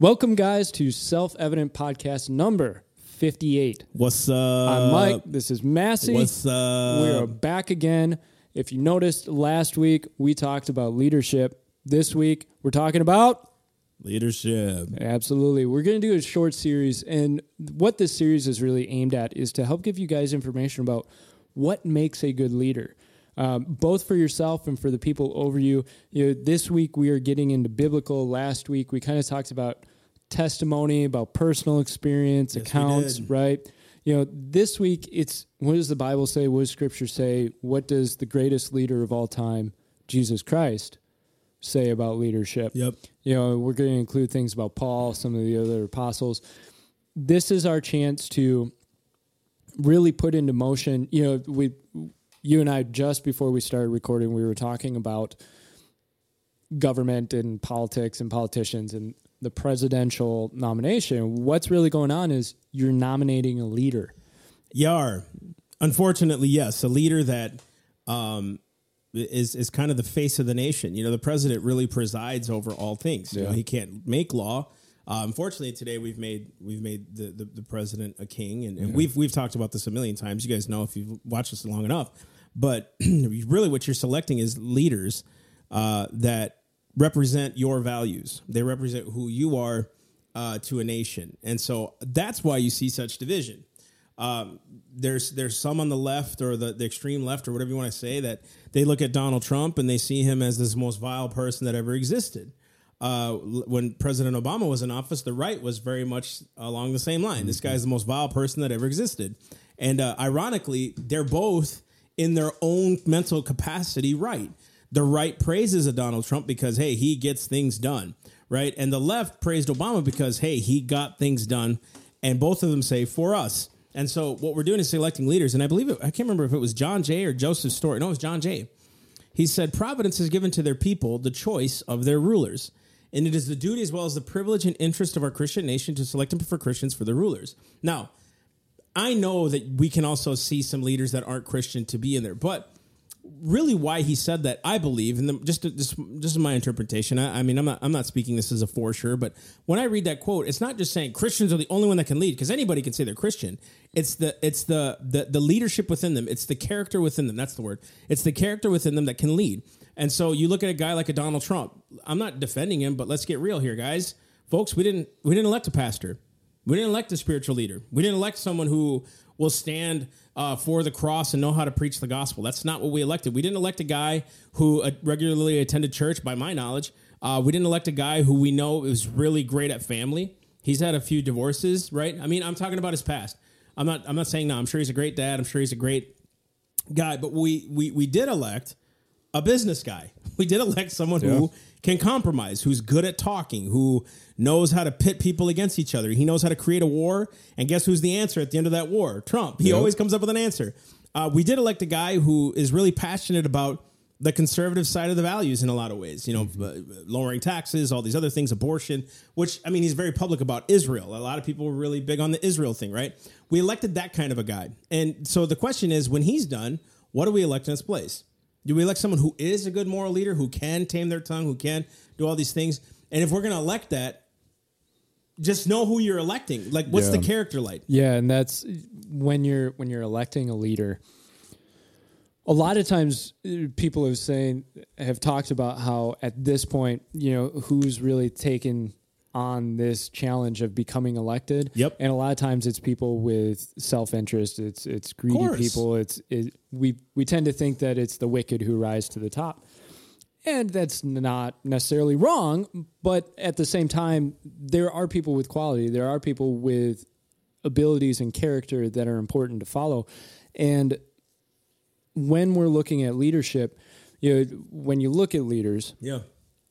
Welcome, guys, to Self Evident Podcast number 58. What's up? I'm Mike. This is Massey. What's up? We are back again. If you noticed last week, we talked about leadership. This week, we're talking about Leadership. Absolutely. We're going to do a short series. And what this series is really aimed at is to help give you guys information about what makes a good leader. Um, both for yourself and for the people over you. You know, this week we are getting into biblical. Last week we kind of talked about testimony, about personal experience, Yes, accounts, right? You know, this week it's what does the Bible say? What does Scripture say? What does the greatest leader of all time, Jesus Christ, say about leadership? Yep. You know, we're going to include things about Paul, some of the other apostles. This is our chance to really put into motion. You know, we, you and I, just before we started recording, we were talking about government and politics and politicians and the presidential nomination. What's really going on is you're nominating a leader. Yar. Unfortunately, yes, a leader that um, is is kind of the face of the nation. You know, the president really presides over all things. You know, he can't make law. Uh, unfortunately, today we've made we've made the, the, the president a king, and, and we've we've talked about this a million times. You guys know if you've watched this long enough. But really, what you're selecting is leaders uh, that represent your values. They represent who you are uh, to a nation, and so that's why you see such division um, there's there's some on the left or the, the extreme left or whatever you want to say that they look at Donald Trump and they see him as this most vile person that ever existed. Uh, when President Obama was in office, the right was very much along the same line. This guy's the most vile person that ever existed, and uh, ironically, they're both in their own mental capacity right. The right praises a Donald Trump because hey, he gets things done, right? And the left praised Obama because hey, he got things done, and both of them say for us. And so what we're doing is selecting leaders, and I believe it, I can't remember if it was John Jay or Joseph Story. No, it was John Jay. He said, Providence has given to their people the choice of their rulers. And it is the duty as well as the privilege and interest of our Christian nation to select and prefer Christians for their rulers. Now, I know that we can also see some leaders that aren't Christian to be in there, but really why he said that, I believe, and the, just just just my interpretation. I, I mean, I'm not I'm not speaking this as a for sure, but when I read that quote, it's not just saying Christians are the only one that can lead because anybody can say they're Christian. It's the it's the, the the leadership within them. It's the character within them. That's the word. It's the character within them that can lead. And so you look at a guy like a Donald Trump. I'm not defending him, but let's get real here, guys. Folks, we didn't we didn't elect a pastor. We didn't elect a spiritual leader. We didn't elect someone who will stand uh, for the cross and know how to preach the gospel. That's not what we elected. We didn't elect a guy who uh, regularly attended church, by my knowledge. Uh, we didn't elect a guy who we know is really great at family. He's had a few divorces, right? I mean, I'm talking about his past. I'm not. I'm not saying no. I'm sure he's a great dad. I'm sure he's a great guy. But we we we did elect a business guy. We did elect someone who can compromise, who's good at talking, who knows how to pit people against each other. He knows how to create a war. And guess who's the answer at the end of that war? Trump. He always comes up with an answer. Uh, we did elect a guy who is really passionate about the conservative side of the values in a lot of ways. You know, uh, lowering taxes, all these other things, abortion. Which I mean, he's very public about Israel. A lot of people were really big on the Israel thing, right? We elected that kind of a guy. And so the question is, when he's done, what do we elect in his place? Do we elect someone who is a good moral leader, who can tame their tongue, who can do all these things? And if we're going to elect that, just know who you're electing. Like, what's Yeah. the character like? Yeah, and that's when you're when you're electing a leader. A lot of times, uh, people have saying have talked about how at this point, you know, who's really taken on this challenge of becoming elected. Yep. And a lot of times, it's people with self interest. It's it's greedy people. It's it, we we tend to think that it's the wicked who rise to the top. And that's not necessarily wrong, but at the same time, there are people with quality. There are people with abilities and character that are important to follow. And when we're looking at leadership, you know, when you look at leaders, Yeah.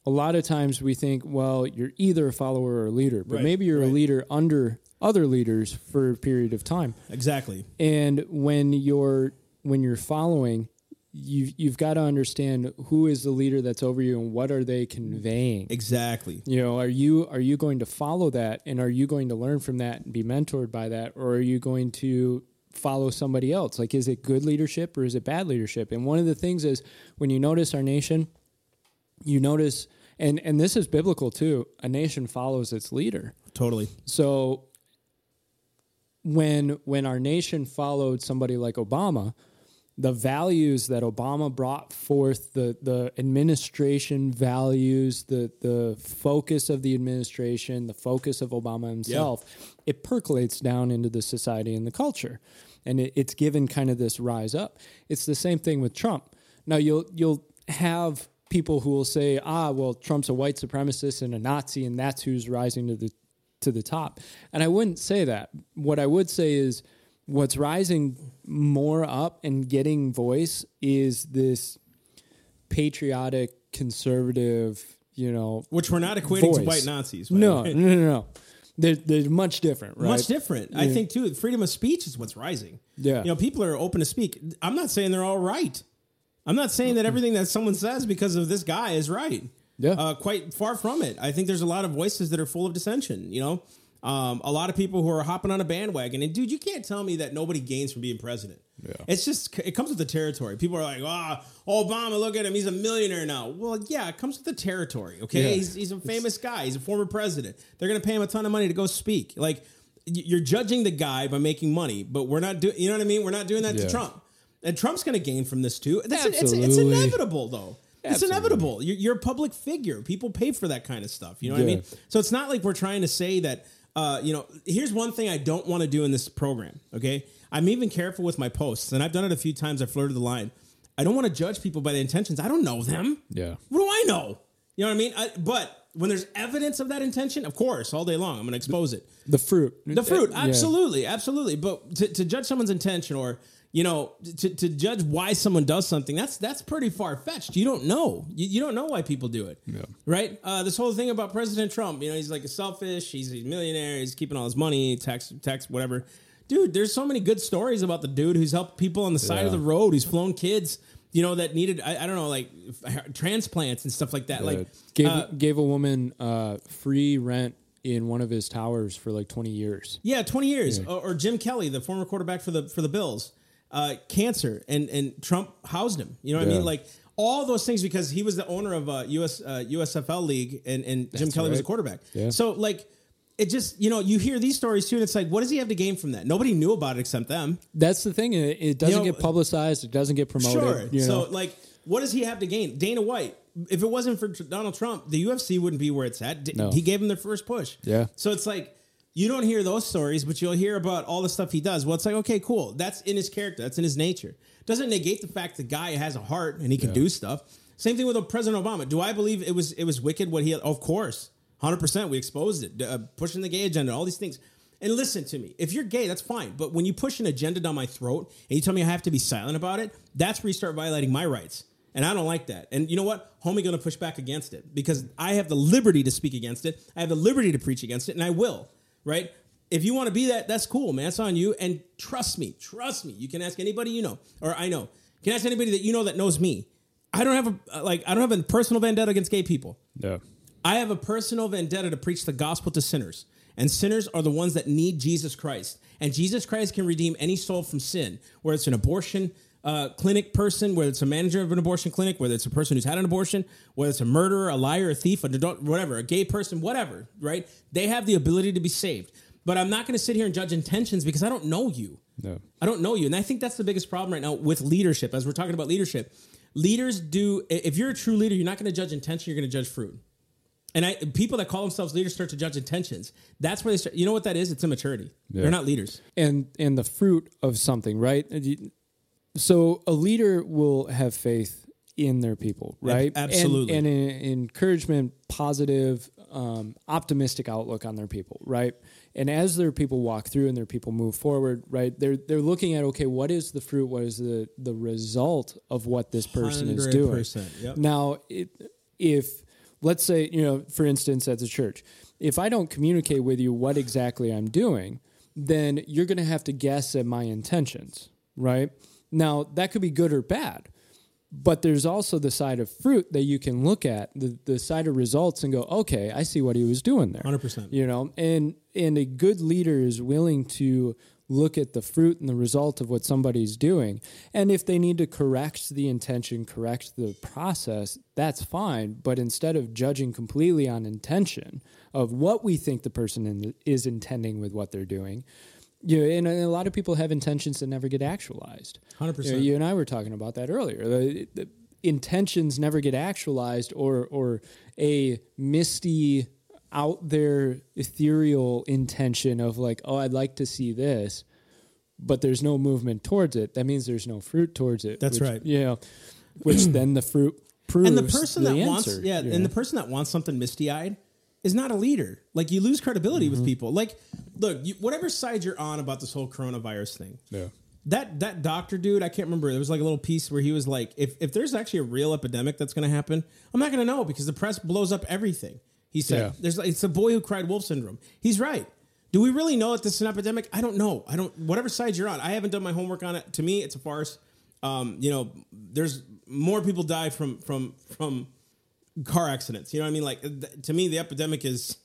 A lot of times we think, well, you're either a follower or a leader, but Right, maybe you're a leader under other leaders for a period of time. Exactly. And when you're when you're following, you you've got to understand who is the leader that's over you and what are they conveying. Exactly. You know, are you are you going to follow that and are you going to learn from that and be mentored by that or are you going to follow somebody else? Like is it good leadership or is it bad leadership? And one of the things is when you notice our nation, you notice And and this is biblical too. A nation follows its leader. Totally. So when when our nation followed somebody like Obama, the values that Obama brought forth, the the administration values, the the focus of the administration, the focus of Obama himself, it percolates down into the society and the culture, and it, it's given kind of this rise up. It's the same thing with Trump. Now you'll you'll have people who will say, ah, well, Trump's a white supremacist and a Nazi, and that's who's rising to the to the top. And I wouldn't say that. What I would say is what's rising more up and getting voice is this patriotic conservative, you know, Which we're not equating to white Nazis. no, no, no, no. They're, they're much different, right? Much different. I think too. Freedom of speech is what's rising. Yeah. You know, people are open to speak. I'm not saying they're all right. I'm not saying that everything that someone says because of this guy is right. Yeah. Uh, quite far from it. I think there's a lot of voices that are full of dissension. You know, um, a lot of people who are hopping on a bandwagon. And dude, you can't tell me that nobody gains from being president. Yeah. It's just it comes with the territory. People are like, ah, Obama, look at him, he's a millionaire now. Well, yeah, it comes with the territory. Okay, Yeah. he's he's a famous guy. He's a former president. They're gonna pay him a ton of money to go speak. Like you're judging the guy by making money, but we're not doing. You know what I mean? We're not doing that Yeah. to Trump. And Trump's gonna gain from this too. That's it's, it's inevitable though. It's inevitable. You're, you're a public figure. People pay for that kind of stuff. You know what I mean? So it's not like we're trying to say that. Uh, you know, here's one thing I don't want to do in this program. Okay, I'm even careful with my posts, and I've done it a few times. I flirted the line. I don't want to judge people by their intentions. I don't know them. Yeah. What do I know? You know what I mean? I, but when there's evidence of that intention, of course, all day long, I'm going to expose it. The fruit. The fruit, Yeah. absolutely, absolutely. But to, to judge someone's intention or you know to, to judge why someone does something, that's that's pretty far fetched. You don't know. You, you don't know why people do it. Yeah. Right. Uh, this whole thing about President Trump. You know, he's like a selfish. He's a millionaire. He's keeping all his money, tax, tax, whatever. Dude, there's so many good stories about the dude who's helped people on the side of the road. Who's flown kids. You know that needed I, I don't know like transplants and stuff like that. Like gave uh, gave a woman uh, free rent in one of his towers for like 20 years. Yeah, twenty years. Or, or Jim Kelly, the former quarterback for the for the Bills, uh, cancer, and and Trump housed him. You know what I mean? Like all those things because he was the owner of a US uh, USFL league, and and Jim That's Kelly was a quarterback. Yeah. So like. It just you know you hear these stories too, and it's like, what does he have to gain from that? Nobody knew about it except them. That's the thing. It, it doesn't know, get publicized. It doesn't get promoted. Sure. You know? So like, what does he have to gain? Dana White. If it wasn't for Donald Trump, the UFC wouldn't be where it's at. No. He gave him their first push. Yeah. So it's like you don't hear those stories, but you'll hear about all the stuff he does. Well, it's like okay, cool. That's in his character. That's in his nature. Doesn't negate the fact the guy has a heart and he can do stuff. Same thing with President Obama. Do I believe it was it was wicked what he? Of course, hundred percent. We exposed it, uh, pushing the gay agenda, all these things. And listen to me. If you're gay, that's fine. But when you push an agenda down my throat and you tell me I have to be silent about it, that's where you start violating my rights. And I don't like that. And you know what? Homie gonna push back against it because I have the liberty to speak against it. I have the liberty to preach against it, and I will. Right? If you want to be that, that's cool, man. That's on you. And trust me, trust me. You can ask anybody you know, or I know. You can ask anybody that you know that knows me. I don't have a like. I don't have a personal vendetta against gay people. yeah. I have a personal vendetta to preach the gospel to sinners. And sinners are the ones that need Jesus Christ. And Jesus Christ can redeem any soul from sin, whether it's an abortion uh, clinic person, whether it's a manager of an abortion clinic, whether it's a person who's had an abortion, whether it's a murderer, a liar, a thief, an adult, whatever, a gay person, whatever, right? They have the ability to be saved. But I'm not going to sit here and judge intentions because I don't know you. No. I don't know you. And I think that's the biggest problem right now with leadership, as we're talking about leadership. Leaders do, if you're a true leader, you're not going to judge intention, you're going to judge fruit. And I, people that call themselves leaders start to judge intentions. That's where they start. You know what that is? It's immaturity. They're not leaders. and and the fruit of something, right? So a leader will have faith in their people, right? And- absolutely. and, an encouragement, positive, um, optimistic outlook on their people, right? And as their people walk through and their people move forward, right? They're they're looking at okay, what is the fruit? What is the the result of what this person is doing? yep. Now, it, if let's say you know, for instance, as a church, if I don't communicate with you what exactly I'm doing, then you're going to have to guess at my intentions, right? Now, that could be good or bad. But there's also the side of fruit that you can look at, the, the side of results and go, okay, I see what he was doing there. 100%. You know, and and a good leader is willing to look at the fruit and the result of what somebody's doing. And if they need to correct the intention, correct the process, that's fine. But instead of judging completely on intention of what we think the person in, is intending with what they're doing, you know, and a lot of people have intentions that never get actualized. 100%. You, know, you and I were talking about that earlier. The, the intentions never get actualized, or or a misty, out there, ethereal intention of like, oh, I'd like to see this, but there's no movement towards it. That means there's no fruit towards it. That's which, right. You know, which then the fruit proves. and the person the that answer, wants yeah, and know? the person that wants something misty eyed is not a leader. Like you lose credibility Mm-hmm. with people. Like, look, you, whatever side you're on about this whole coronavirus thing, yeah. that that doctor dude, I can't remember. There was like a little piece where he was like, if if there's actually a real epidemic that's going to happen, I'm not going to know because the press blows up everything. He said, Yeah. "There's it's a boy who cried wolf syndrome." He's right. Do we really know that this is an epidemic? I don't know. I don't. Whatever side you're on, I haven't done my homework on it. To me, it's a farce. Um, you know, there's more people die from from from car accidents. You know what I mean? Like th- to me, the epidemic is.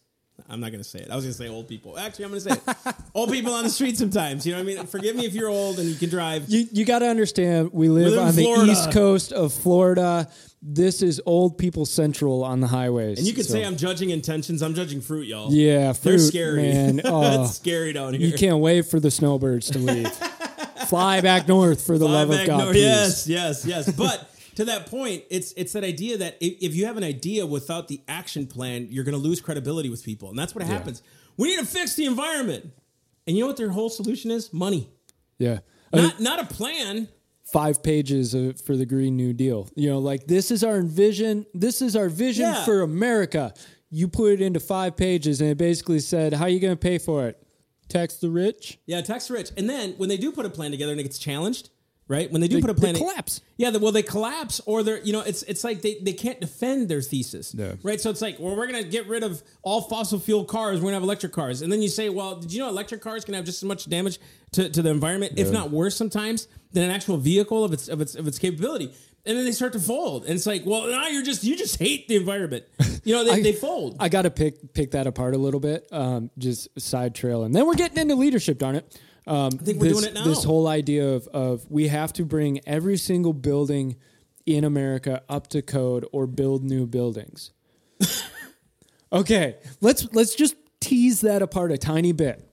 I'm not going to say it. I was going to say old people. Actually, I'm going to say it. old people on the street sometimes. You know what I mean? Forgive me if you're old and you can drive. You, you got to understand, we live, live on the east coast of Florida. This is old people central on the highways. And you could So- say I'm judging intentions. I'm judging fruit, y'all. Yeah, fruit, They're scary. man. Oh, it's scary down here. you can't wait for the snowbirds to leave. Fly back north for the Fly love of God. north. Yes, yes, yes. But to that point, it's it's that idea that if, if you have an idea without the action plan, you're going to lose credibility with people, and that's what happens. We need to fix the environment, and you know what their whole solution is? Money, Yeah. I mean, not not a plan. Five pages of, for the Green New Deal. You know, like this is our vision. This is our vision Yeah. for America. You put it into five pages, and it basically said, "How are you going to pay for it? Tax the rich." Yeah, tax rich. And then when they do put a plan together and it gets challenged, right? When they do They- put a plan, they collapse. Yeah, well, they collapse, or they're you know, it's it's like they, they can't defend their thesis, Yeah. right? So it's like, well, we're gonna get rid of all fossil fuel cars. We're gonna have electric cars, and then you say, well, did you know electric cars can have just as much damage to, to the environment, if not worse, sometimes than an actual vehicle of its of its of its capability. And then they start to fold, and it's like, well, now you're just you just hate the environment. You know, they, I- they fold. I got to pick pick that apart a little bit. Um, just side trail, and then we're getting into leadership. Darn it! Um, I think we're this, doing it now. This whole idea of of we have to bring every single building in America up to code or build new buildings. okay, let's let's just tease that apart a tiny bit.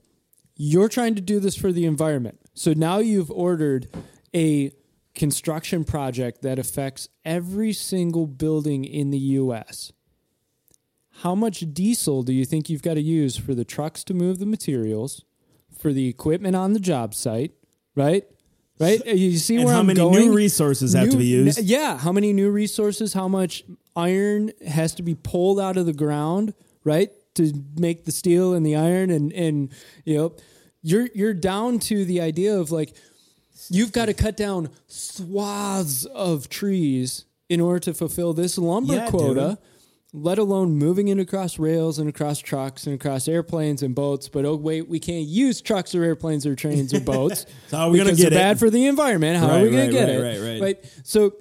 You're trying to do this for the environment, so now you've ordered a construction project that affects every single building in the U.S how much diesel do you think you've got to use for the trucks to move the materials, for the equipment on the job site, right? Right? You see And where how I'm many going? new resources have to be used? Yeah, how many new resources? How much iron has to be pulled out of the ground, right, to make the steel and the iron, and and you know, you're you're down to the idea of like you've got to cut down swaths of trees in order to fulfill this lumber Yeah, quota let alone moving it across rails and across trucks and across airplanes and boats. But oh wait, we can't use trucks or airplanes or trains or boats. So how are we gonna get they're it? bad for the environment. How are we going right, to get right, it? right, right. right. So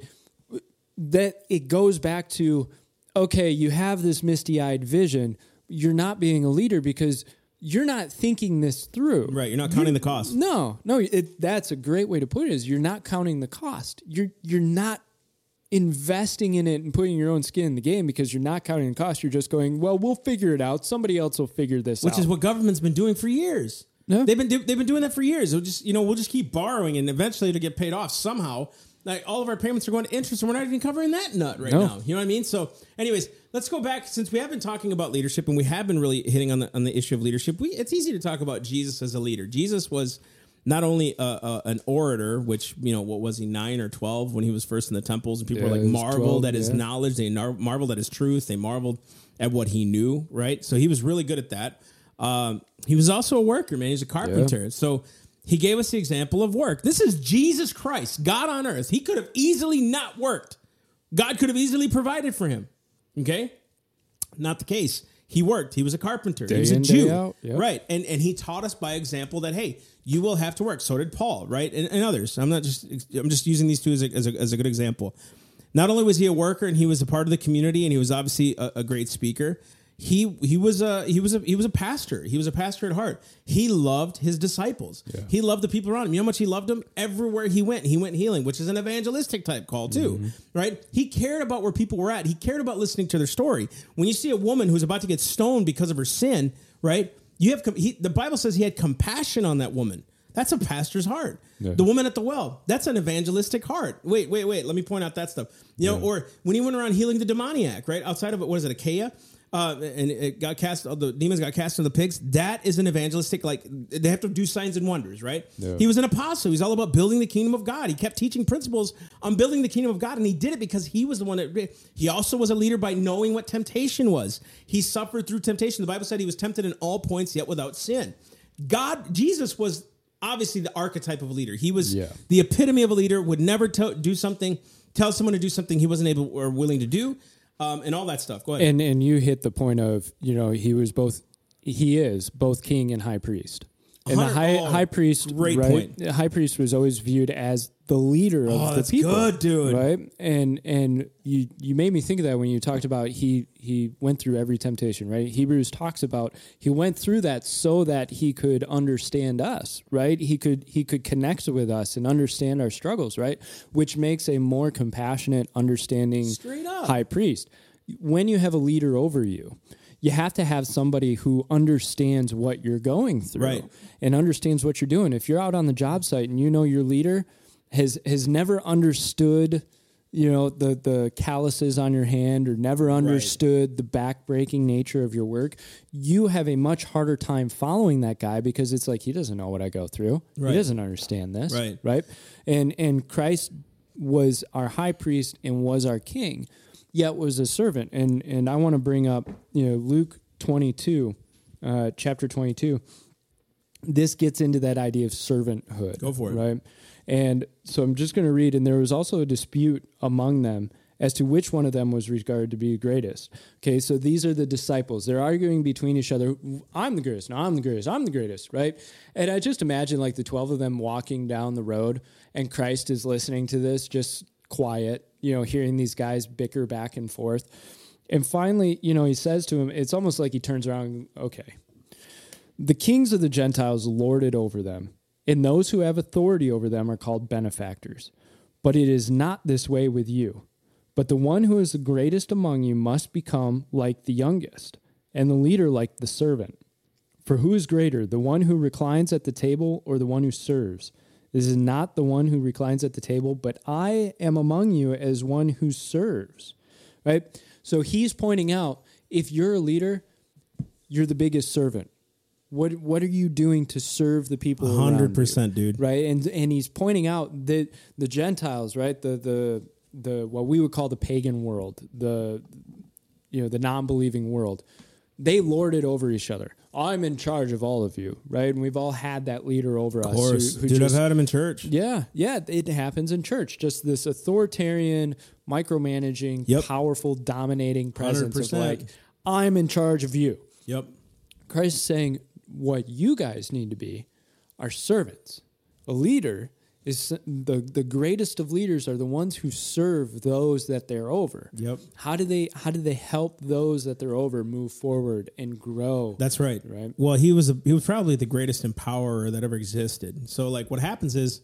that it goes back to okay, you have this misty-eyed vision. You're not being a leader because you're not thinking this through. Right, you're not counting the cost. No, no, it, that's a great way to put it. Is you're not counting the cost. You're you're not investing in it and putting your own skin in the game because you're not counting the cost. You're just going, well, we'll figure it out. Somebody else will figure this which out. Which is what government's been doing for years. Yeah. They've been they've been doing that for years. We'll just you know we'll just keep borrowing and eventually it'll get paid off somehow. Like all of our payments are going to interest, and we're not even covering that nut right No. now. You know what I mean? So, anyways, let's go back since we have been talking about leadership and we have been really hitting on the on the issue of leadership. We it's easy to talk about Jesus as a leader. Jesus was not only a, a, an orator, which you know what was he nine or twelve when he was first in the temples, and people Yeah, were like marveled 12, at his knowledge, they nar- marveled at his truth, they marveled at what he knew. Right, so he was really good at that. Um, he was also a worker, man. He's a carpenter. So he gave us the example of work. This is Jesus Christ, God on earth. He could have easily not worked. God could have easily provided for him. Okay? Not the case. He worked. He was a carpenter. Day he was a in, Jew. Yep. Right. And and he taught us by example that hey, you will have to work. So did Paul, right? And, and others. I'm not just I'm just using these two as a, as a, as a good example. Not only was he a worker and he was a part of the community and he was obviously a, a great speaker, he he was a he was a he was a pastor. He was a pastor at heart. He loved his disciples. Yeah. He loved the people around him. You know how much he loved them? Everywhere he went, he went healing, which is an evangelistic type call too, Mm-hmm. right? He cared about where people were at. He cared about listening to their story. When you see a woman who's about to get stoned because of her sin, right? You have he, the Bible says he had compassion on that woman. That's a pastor's heart. Yeah. The woman at the well, that's an evangelistic heart. Wait, wait, wait. Let me point out that stuff. You know, or when he went around healing the demoniac, right outside of it, what is it, Achaia? Uh, and it got cast. The demons got cast into the pigs. That is an evangelistic. Like they have to do signs and wonders, right? Yeah. He was an apostle. He's all about building the kingdom of God. He kept teaching principles on building the kingdom of God, and he did it because he was the one that. He also was a leader by knowing what temptation was. He suffered through temptation. The Bible said he was tempted in all points, yet without sin. God, Jesus was obviously the archetype of a leader. He was Yeah. the epitome of a leader. Would never to do something, tell someone to do something he wasn't able or willing to do, um, and all that stuff. Go ahead. And and you hit the point of you know he was both he is both king and high priest. And the high oh, high priest, great right? point. The high priest was always viewed as the leader of Oh, the that's people. good, dude. Right? And and you you made me think of that when you talked about he he went through every temptation, right? Hebrews talks about he went through that so that he could understand us, right? He could he could connect with us and understand our struggles, right? Which makes a more compassionate, understanding high priest. When you have a leader over you, you have to have somebody who understands what you're going through Right. and understands what you're doing. If you're out on the job site and you know your leader has has never understood, you know, the the calluses on your hand or never understood the backbreaking nature of your work, you have a much harder time following that guy because it's like he doesn't know what I go through. Right. He doesn't understand this. Right. Right? And and Christ was our high priest and was our king, yet was a servant. And and I want to bring up, you know, Luke 22, uh, chapter 22. This gets into that idea of servanthood. Go for it. Right. And so I'm just going to read, and there was also a dispute among them as to which one of them was regarded to be greatest. Okay, so these are the disciples. They're arguing between each other. I'm the greatest. No, I'm the greatest. I'm the greatest, right? And I just imagine like the 12 of them walking down the road, and Christ is listening to this, just quiet, you know, hearing these guys bicker back and forth. And finally, you know, he says to him, it's almost like he turns around, okay, the kings of the Gentiles lord it over them, and those who have authority over them are called benefactors. But it is not this way with you. But the one who is the greatest among you must become like the youngest, and the leader like the servant. For who is greater, the one who reclines at the table or the one who serves? This is not the one who reclines at the table, but I am among you as one who serves. Right? So he's pointing out if you're a leader, you're the biggest servant. What what are you doing to serve the people? 100%, dude. right? And and he's pointing out that the Gentiles, right, the the the what we would call the pagan world, the you know the non-believing world, they lord it over each other. I'm in charge of all of you, right? And we've all had that leader over us. Of course. who, who Dude, just, I've had him in church. yeah, yeah, it happens in church. Just this authoritarian, micromanaging, Yep. powerful, dominating presence of 100%. like, I'm in charge of you. Yep. Christ is saying what you guys need to be are servants. A leader is the the greatest of leaders are the ones who serve those that they're over. Yep. How do they how do they help those that they're over move forward and grow? That's right. Right. Well, he was a, he was probably the greatest empowerer that ever existed. So like what happens is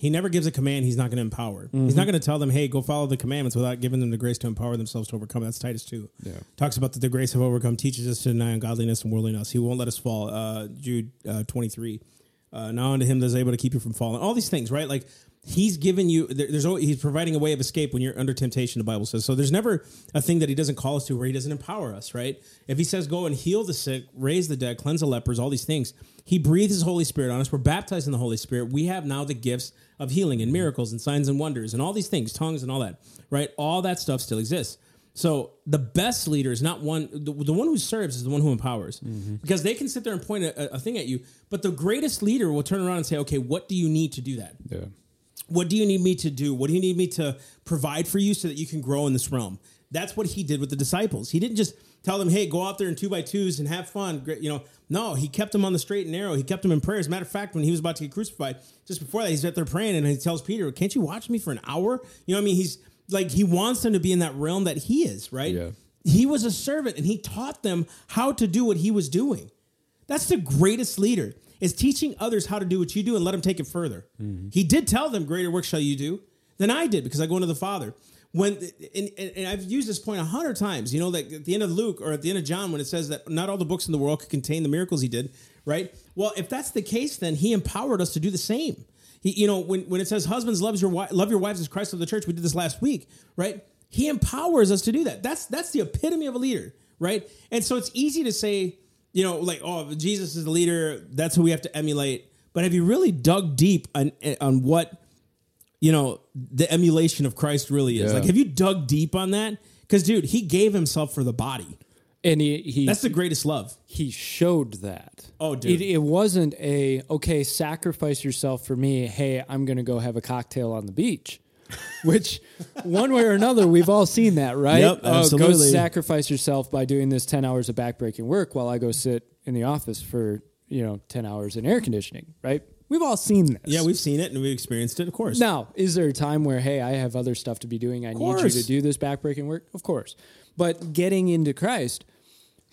he never gives a command he's not going to empower. He's Mm-hmm. not going to tell them, "Hey, go follow the commandments" without giving them the grace to empower themselves to overcome. That's Titus 2. Yeah. Talks about that the grace of overcome teaches us to deny ungodliness and worldliness. He won't let us fall. Uh, Jude uh, 23. Uh, now unto him that is able to keep you from falling. All these things, right? Like he's given you. There, there's always, he's providing a way of escape when you're under temptation. The Bible says so. There's never a thing that he doesn't call us to where he doesn't empower us, right? If he says go and heal the sick, raise the dead, cleanse the lepers, all these things, he breathes his Holy Spirit on us. We're baptized in the Holy Spirit. We have now the gifts of healing and miracles and signs and wonders and all these things, tongues and all that, right? All that stuff still exists. So the best leader is not one. The, the one who serves is the one who empowers, mm-hmm. because they can sit there and point a, a thing at you. But the greatest leader will turn around and say, "Okay, what do you need to do that? yeah. What do you need me to do? What do you need me to provide for you so that you can grow in this realm?" That's what he did with the disciples. He didn't just tell them, "Hey, go out there in two by twos and have fun." Great, you know. No, he kept them on the straight and narrow. He kept them in prayer. As a matter of fact, when he was about to get crucified, just before that, he's out there praying and he tells Peter, "Can't you watch me for an hour?" You know, what I mean, he's like he wants them to be in that realm that he is, right? Yeah. he was a servant and he taught them how to do what he was doing. That's the greatest leader is teaching others how to do what you do and let them take it further. Mm-hmm. He did tell them, "Greater work shall you do than I did," because I go into the Father. When and, and, and I've used this point a hundred times, you know, that at the end of Luke or at the end of John, when it says that not all the books in the world could contain the miracles he did, right? Well, if that's the case, then he empowered us to do the same. He, you know, when, when it says husbands loves your wi- love your wives as Christ of the church, we did this last week, right? He empowers us to do that. That's that's the epitome of a leader, right? And so it's easy to say, you know, like, oh, Jesus is the leader. That's who we have to emulate. But have you really dug deep on on what you know the emulation of Christ really is? Yeah. Like, have you dug deep on that? Because, dude, he gave himself for the body. And he, he That's the greatest love. he showed that. Oh, dude. It, it wasn't a okay, sacrifice yourself for me. Hey, I'm going to go have a cocktail on the beach. Which, one way or another, we've all seen that, right? Yep, Oh, go sacrifice yourself by doing this ten hours of backbreaking work while I go sit in the office for you know ten hours in air conditioning, right? We've all seen this. Yeah, we've seen it and we've experienced it, of course. Now, is there a time where, hey, I have other stuff to be doing? I need you to do this backbreaking work? Of course. But getting into Christ,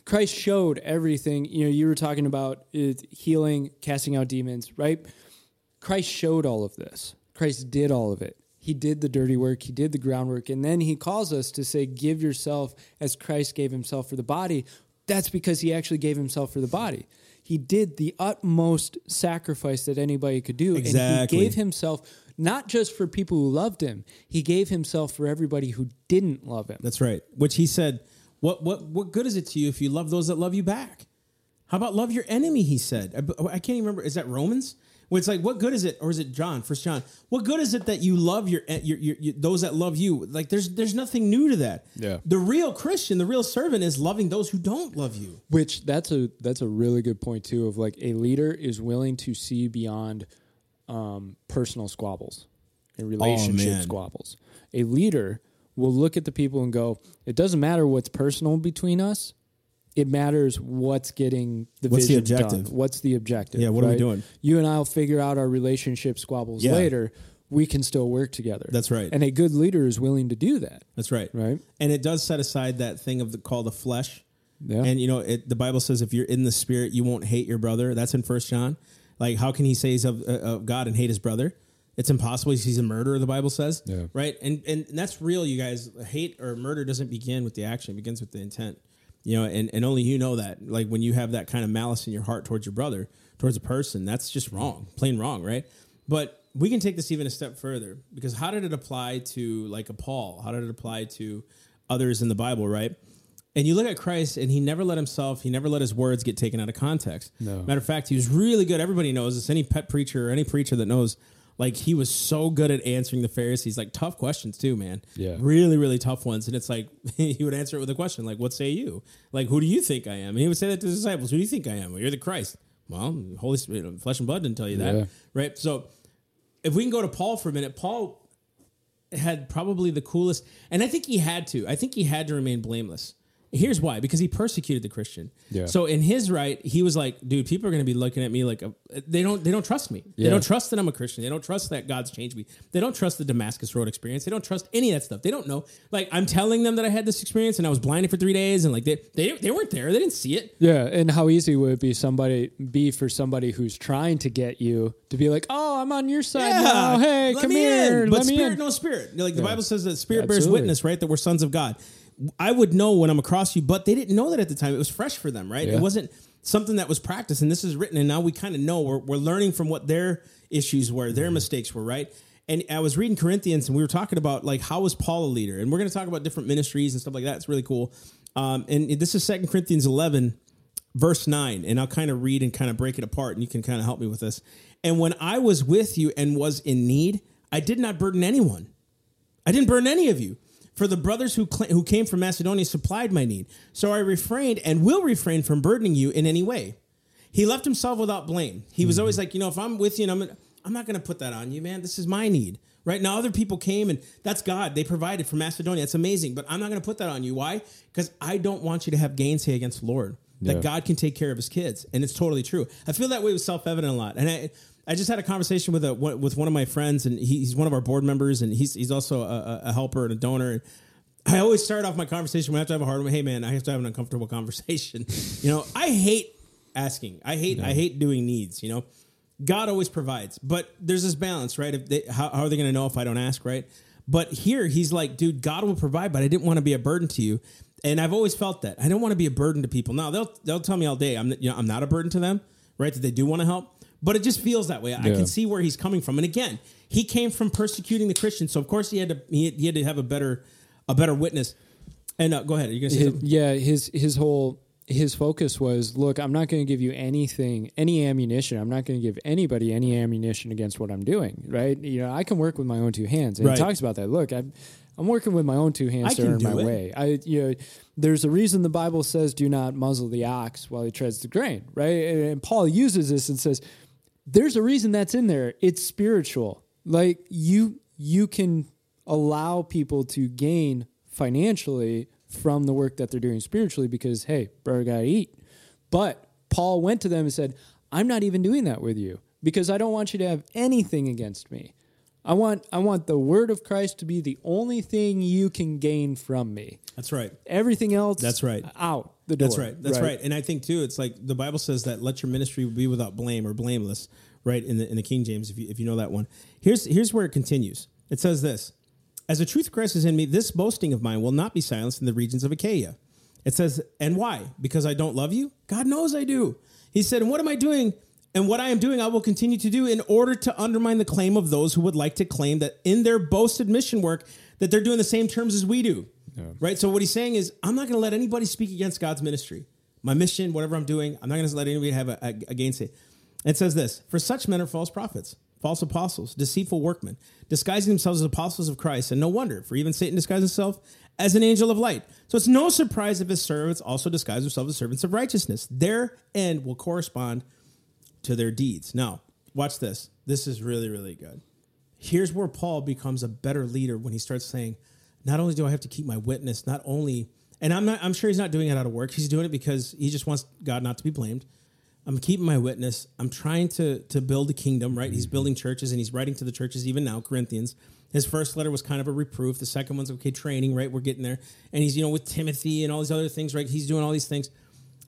Christ showed everything. You know, you were talking about it, healing, casting out demons, right? Christ showed all of this. Christ did all of it. He did the dirty work, he did the groundwork, and then he calls us to say, Give yourself as Christ gave himself for the body. That's because he actually gave himself for the body. He did the utmost sacrifice that anybody could do. And he gave himself not just for people who loved him, he gave himself for everybody who didn't love him. That's right. Which he said, what what what good is it to you if you love those that love you back? How about love your enemy? He said. I, I can't even remember. Is that Romans? Where it's like, what good is it, or is it John? First John. What good is it that you love your, your, your, your those that love you? Like, there's there's nothing new to that. Yeah. The real Christian, the real servant, is loving those who don't love you. Which that's a that's a really good point too. Of like a leader is willing to see beyond um, personal squabbles and relationship man. squabbles. A leader will look at the people and go, "It doesn't matter what's personal between us. It matters what's getting the What's the vision objective? done. What's the objective? Yeah, what are we doing? You and I'll figure out our relationship squabbles Yeah. later. We can still work together. That's right. And a good leader is willing to do that. That's right. Right. And it does set aside that thing of the called the flesh. Yeah. And you know, it, the Bible says if you're in the spirit, you won't hate your brother. That's in First John. Like, how can he say he's of, uh, of God and hate his brother? It's impossible. He's a murderer. The Bible says. Yeah. Right. And and that's real, you guys. Hate or murder doesn't begin with the action; it begins with the intent. You know, and, and only you know that. Like when you have that kind of malice in your heart towards your brother, towards a person, that's just wrong, plain wrong, right? But we can take this even a step further because how did it apply to like a Paul? How did it apply to others in the Bible, right? And you look at Christ, and he never let himself, he never let his words get taken out of context. No. Matter of fact, he was really good. Everybody knows this. Any pet preacher or any preacher that knows, like, he was so good at answering the Pharisees, like, tough questions, too, man. Yeah. Really, really tough ones. And it's like, he would answer it with a question, like, what say you? Like, who do you think I am? And he would say that to the disciples, who do you think I am? Well, you're the Christ. Well, Holy Spirit, flesh and blood didn't tell you that. Yeah. Right? So, if we can go to Paul for a minute, Paul had probably the coolest, and I think he had to. I think he had to remain blameless. Here's why: because he persecuted the Christian. Yeah. So in his right, he was like, "Dude, people are going to be looking at me like a, they don't they don't trust me. They don't trust that I'm a Christian. They don't trust that God's changed me. They don't trust the Damascus Road experience. They don't trust any of that stuff. They don't know. Like I'm telling them that I had this experience and I was blinded for three days, and like they they, they weren't there. They didn't see it. Yeah, and how easy would it be somebody be for somebody who's trying to get you to be like, "Oh, I'm on your side now. Hey, let come me here, in. But let me spirit, in." no spirit. Like the Bible says that spirit bears witness, right? That we're sons of God. I would know when I'm across you, but they didn't know that at the time. It was fresh for them, right? Yeah. It wasn't something that was practiced, and this is written, and now we kind of know we're, we're learning from what their issues were, their mistakes were, right? And I was reading Corinthians, and we were talking about like how was Paul a leader, and we're going to talk about different ministries and stuff like that. It's really cool. Um, and this is Second Corinthians 11, verse 9 and i'll kind of read and kind of break it apart and you can kind of help me with this and when i was with you and was in need i did not burden anyone i didn't burden any of you for the brothers who, cl- who came from macedonia supplied my need. So i refrained and will refrain from burdening you in any way. He left himself without blame. He was always mm-hmm. like you know if i'm with you and i'm, I'm not going to put that on you man. This is my need. Right? Now other people came and that's god. They provided for macedonia. It's amazing but i'm not going to put that on you. Why? Because i don't want you to have gainsay against the lord. That Yeah. God can take care of his kids, and it's totally true. I feel that way with self evident a lot, and I. I just had a conversation with a with one of my friends, and he, he's one of our board members, and he's he's also a, a helper and a donor. I always start off my conversation when I have to have a hard one. Hey man, I have to have an uncomfortable conversation. you know, I hate asking. I hate I hate doing needs. You know, God always provides, but there's this balance, right? If they, how, how are they going to know if I don't ask, right? But here he's like, dude, God will provide, but I didn't want to be a burden to you, and I've always felt that I don't want to be a burden to people. Now they'll they'll tell me all day I'm you know I'm not a burden to them, right? That they do want to help, but it just feels that way. I Yeah. can see where he's coming from, and again, he came from persecuting the Christians, so of course he had to he, he had to have a better a better witness. And uh, go ahead, are you gonna say His- something? yeah, his his whole his focus was, look, I'm not going to give you anything, any ammunition. I'm not going to give anybody any ammunition against what I'm doing. Right? You know, I can work with my own two hands. And Right. he talks about that. Look, I'm I'm working with my own two hands I to can earn do my it. way. I you know, there's a reason the Bible says, "Do not muzzle the ox while he treads the grain." Right? And, and Paul uses this and says, there's a reason that's in there. It's spiritual. Like you you can allow people to gain financially from the work that they're doing spiritually because hey, brother gotta eat. But Paul went to them and said, I'm not even doing that with you because I don't want you to have anything against me. I want I want the word of Christ to be the only thing you can gain from me. That's right. Everything else That's right. out the door. That's right. That's right. And I think too, it's like the Bible says that let your ministry be without blame or blameless, right? In the in the King James, if you if you know that one. Here's here's where it continues. It says this: As the truth of Christ is in me, this boasting of mine will not be silenced in the regions of Achaia. It says, and why? Because I don't love you? God knows I do. He said, and what am I doing? And what I am doing, I will continue to do in order to undermine the claim of those who would like to claim that in their boasted mission work that they're doing the same terms as we do. Right? So what he's saying is, I'm not going to let anybody speak against God's ministry. My mission, whatever I'm doing, I'm not going to let anybody have a, a, a gainsay. It says this For such men are false prophets, false apostles, deceitful workmen, disguising themselves as apostles of Christ. And no wonder, for even Satan disguises himself as an angel of light. So it's no surprise if his servants also disguise themselves as servants of righteousness. Their end will correspond to their deeds. Now, watch this. This is really, really good. Here's where Paul becomes a better leader when he starts saying, not only do I have to keep my witness, not only, and I'm not, I'm sure he's not doing it out of work. He's doing it because he just wants God not to be blamed. I'm keeping my witness. I'm trying to to build a kingdom, right? He's mm-hmm. building churches and he's writing to the churches even now, Corinthians. His first letter was kind of a reproof. The second one's okay, training, right? We're getting there. And he's, you know, with Timothy and all these other things, right? He's doing all these things.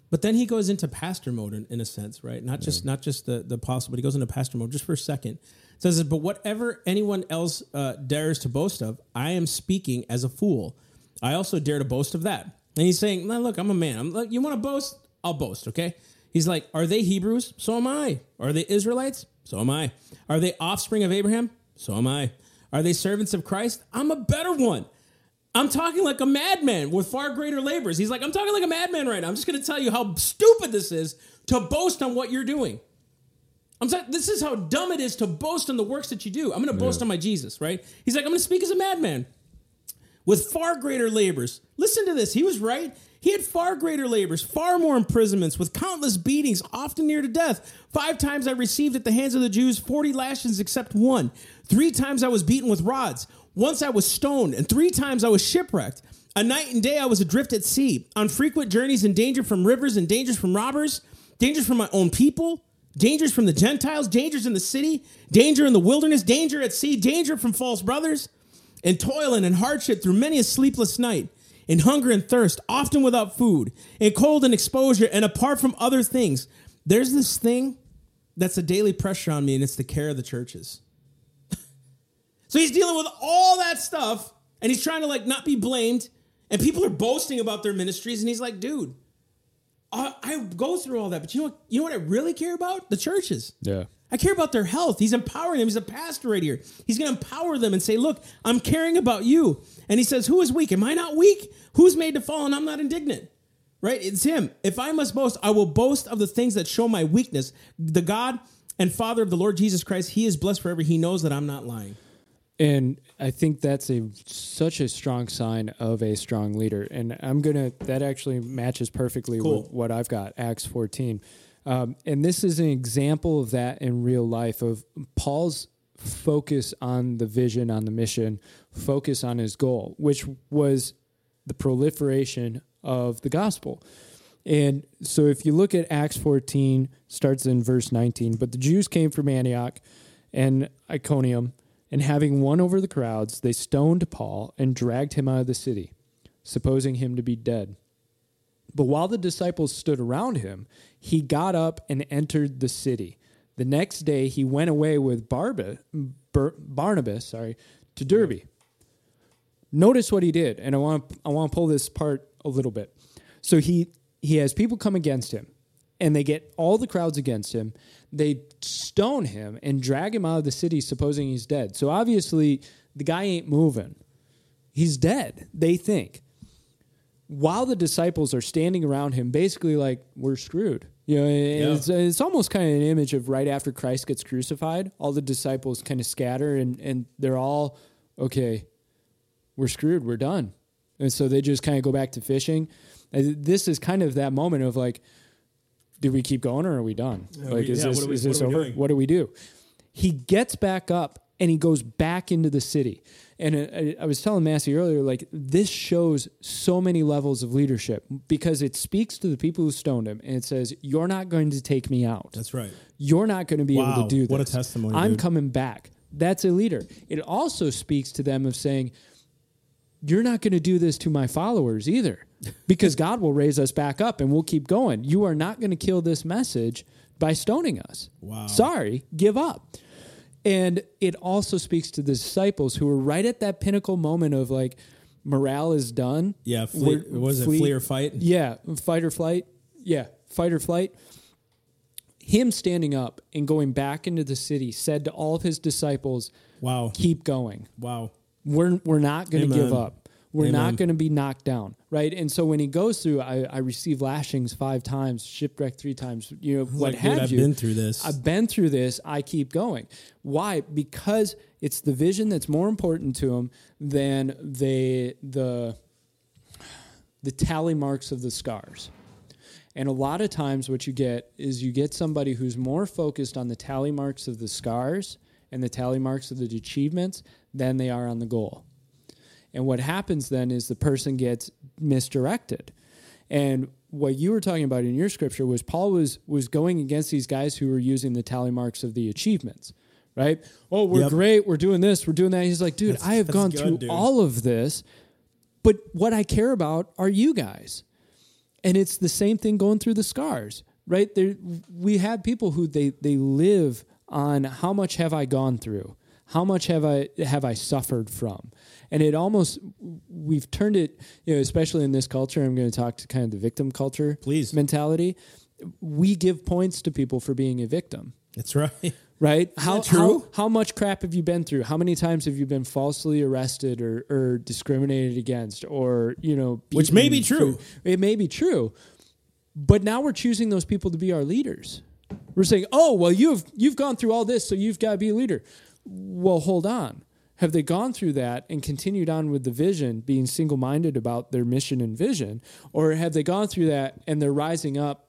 But then he goes into pastor mode in, in a sense, right? Not just not just the, the apostle, but he goes into pastor mode just for a second. It says, but whatever anyone else uh, dares to boast of, I am speaking as a fool. I also dare to boast of that. And he's saying, "Now, look, I'm a man. I'm like, you want to boast? I'll boast, okay? He's like, are they Hebrews? So am I. Are they Israelites? So am I. Are they offspring of Abraham? So am I. Are they servants of Christ? I'm a better one. I'm talking like a madman with far greater labors. He's like, I'm talking like a madman right now. I'm just going to tell you how stupid this is to boast on what you're doing. I'm saying this is how dumb it is to boast on the works that you do. I'm going to boast on my Jesus, right? He's like, I'm going to speak as a madman with far greater labors. Listen to this. He was right. He had far greater labors, far more imprisonments, with countless beatings, often near to death. Five times I received at the hands of the Jews 40 lashes except one. Three times I was beaten with rods. Once I was stoned, and three times I was shipwrecked. A night and day I was adrift at sea, on frequent journeys in danger from rivers and dangers from robbers, dangers from my own people, dangers from the Gentiles, dangers in the city, danger in the wilderness, danger at sea, danger from false brothers and toil and hardship through many a sleepless night, in hunger and thirst, often without food, in cold and exposure, and apart from other things. There's this thing that's a daily pressure on me, and it's the care of the churches. so he's dealing with all that stuff, and he's trying to like not be blamed, and people are boasting about their ministries, and he's like, dude, I, I go through all that, but you know what? You know what I really care about? The churches. Yeah. I care about their health. He's empowering them. He's a pastor right here. He's going to empower them and say, Look, I'm caring about you. And he says, Who is weak? Am I not weak? Who's made to fall and I'm not indignant? Right? It's him. If I must boast, I will boast of the things that show my weakness. The God and Father of the Lord Jesus Christ, he is blessed forever. He knows that I'm not lying. And I think that's a such a strong sign of a strong leader. And I'm gonna that actually matches perfectly Cool. with what I've got, Acts 14. Um, and this is an example of that in real life of Paul's focus on the vision, on the mission, focus on his goal, which was the proliferation of the gospel. And so if you look at Acts 14, starts in verse 19, but the Jews came from Antioch and Iconium, and having won over the crowds, they stoned Paul and dragged him out of the city. supposing him to be dead. But while the disciples stood around him, he got up and entered the city. The next day he went away with Barba, Bar- Barnabas, sorry, to Derbe. Notice what he did, and I want I want to pull this part a little bit. So he he has people come against him, and they get all the crowds against him. They stone him and drag him out of the city, supposing he's dead. So obviously the guy ain't moving. He's dead. They think. While the disciples are standing around him, basically like we're screwed. You know, it's, it's almost kind of an image of right after Christ gets crucified, all the disciples kind of scatter and, and they're all, okay, we're screwed, we're done. And so they just kind of go back to fishing. And This is kind of that moment of like, do we keep going or are we done? like, we- is yeah, this, we- is this we over? What do we do? He gets back up and he goes back into the city. And uh, I, I was telling Massey earlier, like, this shows so many levels of leadership because it speaks to the people who stoned him and it says, You're not going to take me out. That's right. You're not going to be able to do this. what a testimony, I'm dude. coming back. That's a leader. It also speaks to them of saying, You're not going to do this to my followers either, because God will raise us back up and we'll keep going. You are not going to kill this message by stoning us. Wow. Sorry, give up. And it also speaks to the disciples who were right at that pinnacle moment of like, morale is done. Yeah, flee, was it flee- flee or fight? yeah, fight or flight. Yeah, fight or flight. Him standing up and going back into the city said to all of his disciples, Wow, "Keep going. wow. We're we're not going to give up. We're Amen. not going to be knocked down." Right? And so when he goes through, I, I received lashings five times, shipwrecked three times. You know what Like, have dude, I've you? been through this. I've been through this. I keep going. Why? Because it's the vision that's more important to them than the the the tally marks of the scars. And a lot of times, what you get is you get somebody who's more focused on the tally marks of the scars and the tally marks of the achievements than they are on the goal. And what happens then is the person gets misdirected. And what you were talking about in your scripture was Paul was was going against these guys who were using the tally marks of the achievements, right? Oh, we're Yep. great, we're doing this, we're doing that. He's like, dude, That's- I have gone good, through dude. all of this, but what I care about are you guys. And it's the same thing going through the scars, right? There, we have people who they they live on how much have I gone through, how much have I have I suffered from, and it almost we've turned it, you know, especially in this culture. I'm going to talk to kind of the victim culture, Please. mentality. We give points to people for being a victim That's right. right? How, true? how how much crap have you been through? How many times have you been falsely arrested or, or discriminated against, or you know, Which may be true. for- it may be true, but now we're choosing those people to be our leaders. We're saying, oh well, you've you've gone through all this, so you've got to be a leader. Well, hold on. Have they gone through that and continued on with the vision, being single minded about their mission and vision, or have they gone through that and they're rising up?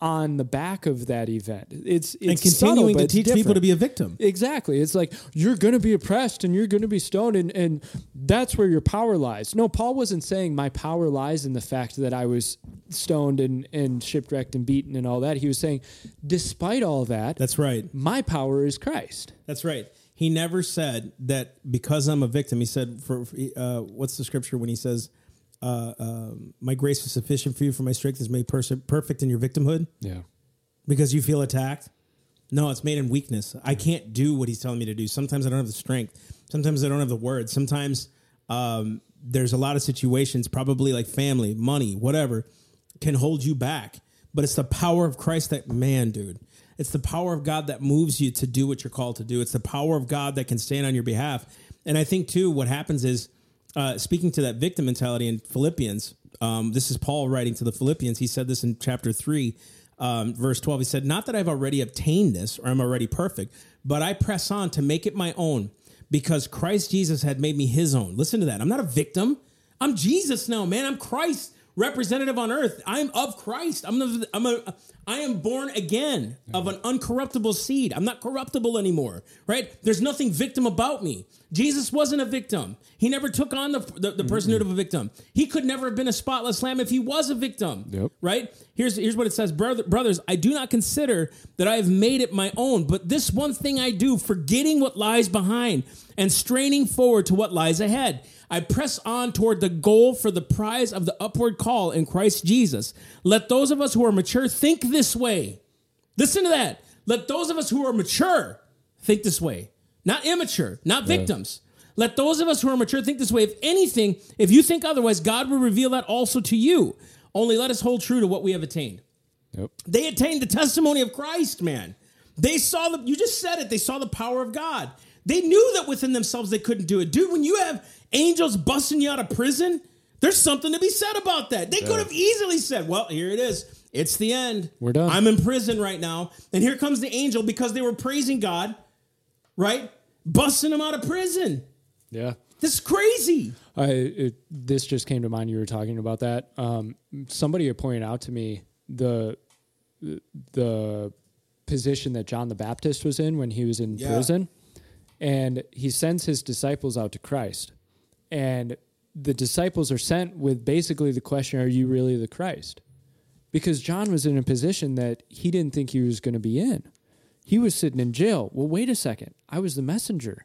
On the back of that event, it's and it's continuing subtle, to teach people to be a victim. Exactly. It's like you're going to be oppressed and you're going to be stoned, and, and that's where your power lies. No, Paul wasn't saying my power lies in the fact that I was stoned and, and shipwrecked and beaten and all that. He was saying, despite all that, That's right. my power is Christ. That's right. He never said that because I'm a victim. He said, "For uh, what's the scripture when he says, uh, um, my grace is sufficient for you, for my strength is made pers- perfect in your victimhood." Yeah. because you feel attacked. No, it's made in weakness. I can't do what he's telling me to do. Sometimes I don't have the strength. Sometimes I don't have the words. Sometimes um, there's a lot of situations, probably like family, money, whatever, can hold you back. But it's the power of Christ that, man, dude, it's the power of God that moves you to do what you're called to do. It's the power of God that can stand on your behalf. And I think, too, what happens is, uh, speaking to that victim mentality in Philippians, um, this is Paul writing to the Philippians. He said this in chapter 3 um, verse 12 he said not that i've already obtained this or i'm already perfect but i press on to make it my own because christ jesus had made me his own listen to that i'm not a victim i'm jesus now man i'm christ representative on earth i'm of christ i'm, the, I'm a i am born again of an uncorruptible seed i'm not corruptible anymore right there's nothing victim about me jesus wasn't a victim he never took on the, the, the personhood of a victim he could never have been a spotless lamb if he was a victim Yep. right? Here's here's what it says, Brother, brothers. I do not consider that I have made it my own, but this one thing I do, forgetting what lies behind and straining forward to what lies ahead. I press on toward the goal for the prize of the upward call in Christ Jesus. Let those of us who are mature think this way. Listen to that. Let those of us who are mature think this way, not immature, not victims. Let those of us who are mature think this way. If anything, if you think otherwise, God will reveal that also to you. Only let us hold true to what we have attained. Yep. They attained the testimony of Christ, man. They saw the, you just said it, they saw the power of God. They knew that within themselves they couldn't do it. Dude, when you have angels busting you out of prison, there's something to be said about that. They could have easily said, well, here it is. It's the end. We're done. I'm in prison right now. And here comes the angel because they were praising God, right? Busting them out of prison. Yeah. This is crazy. I it, this just came to mind. You were talking about that. Um, somebody had pointed out to me the the position that John the Baptist was in when he was in Yeah. prison, and he sends his disciples out to Christ, and the disciples are sent with basically the question, "Are you really the Christ?" Because John was in a position that he didn't think he was going to be in. He was sitting in jail. Well, wait a second. I was the messenger.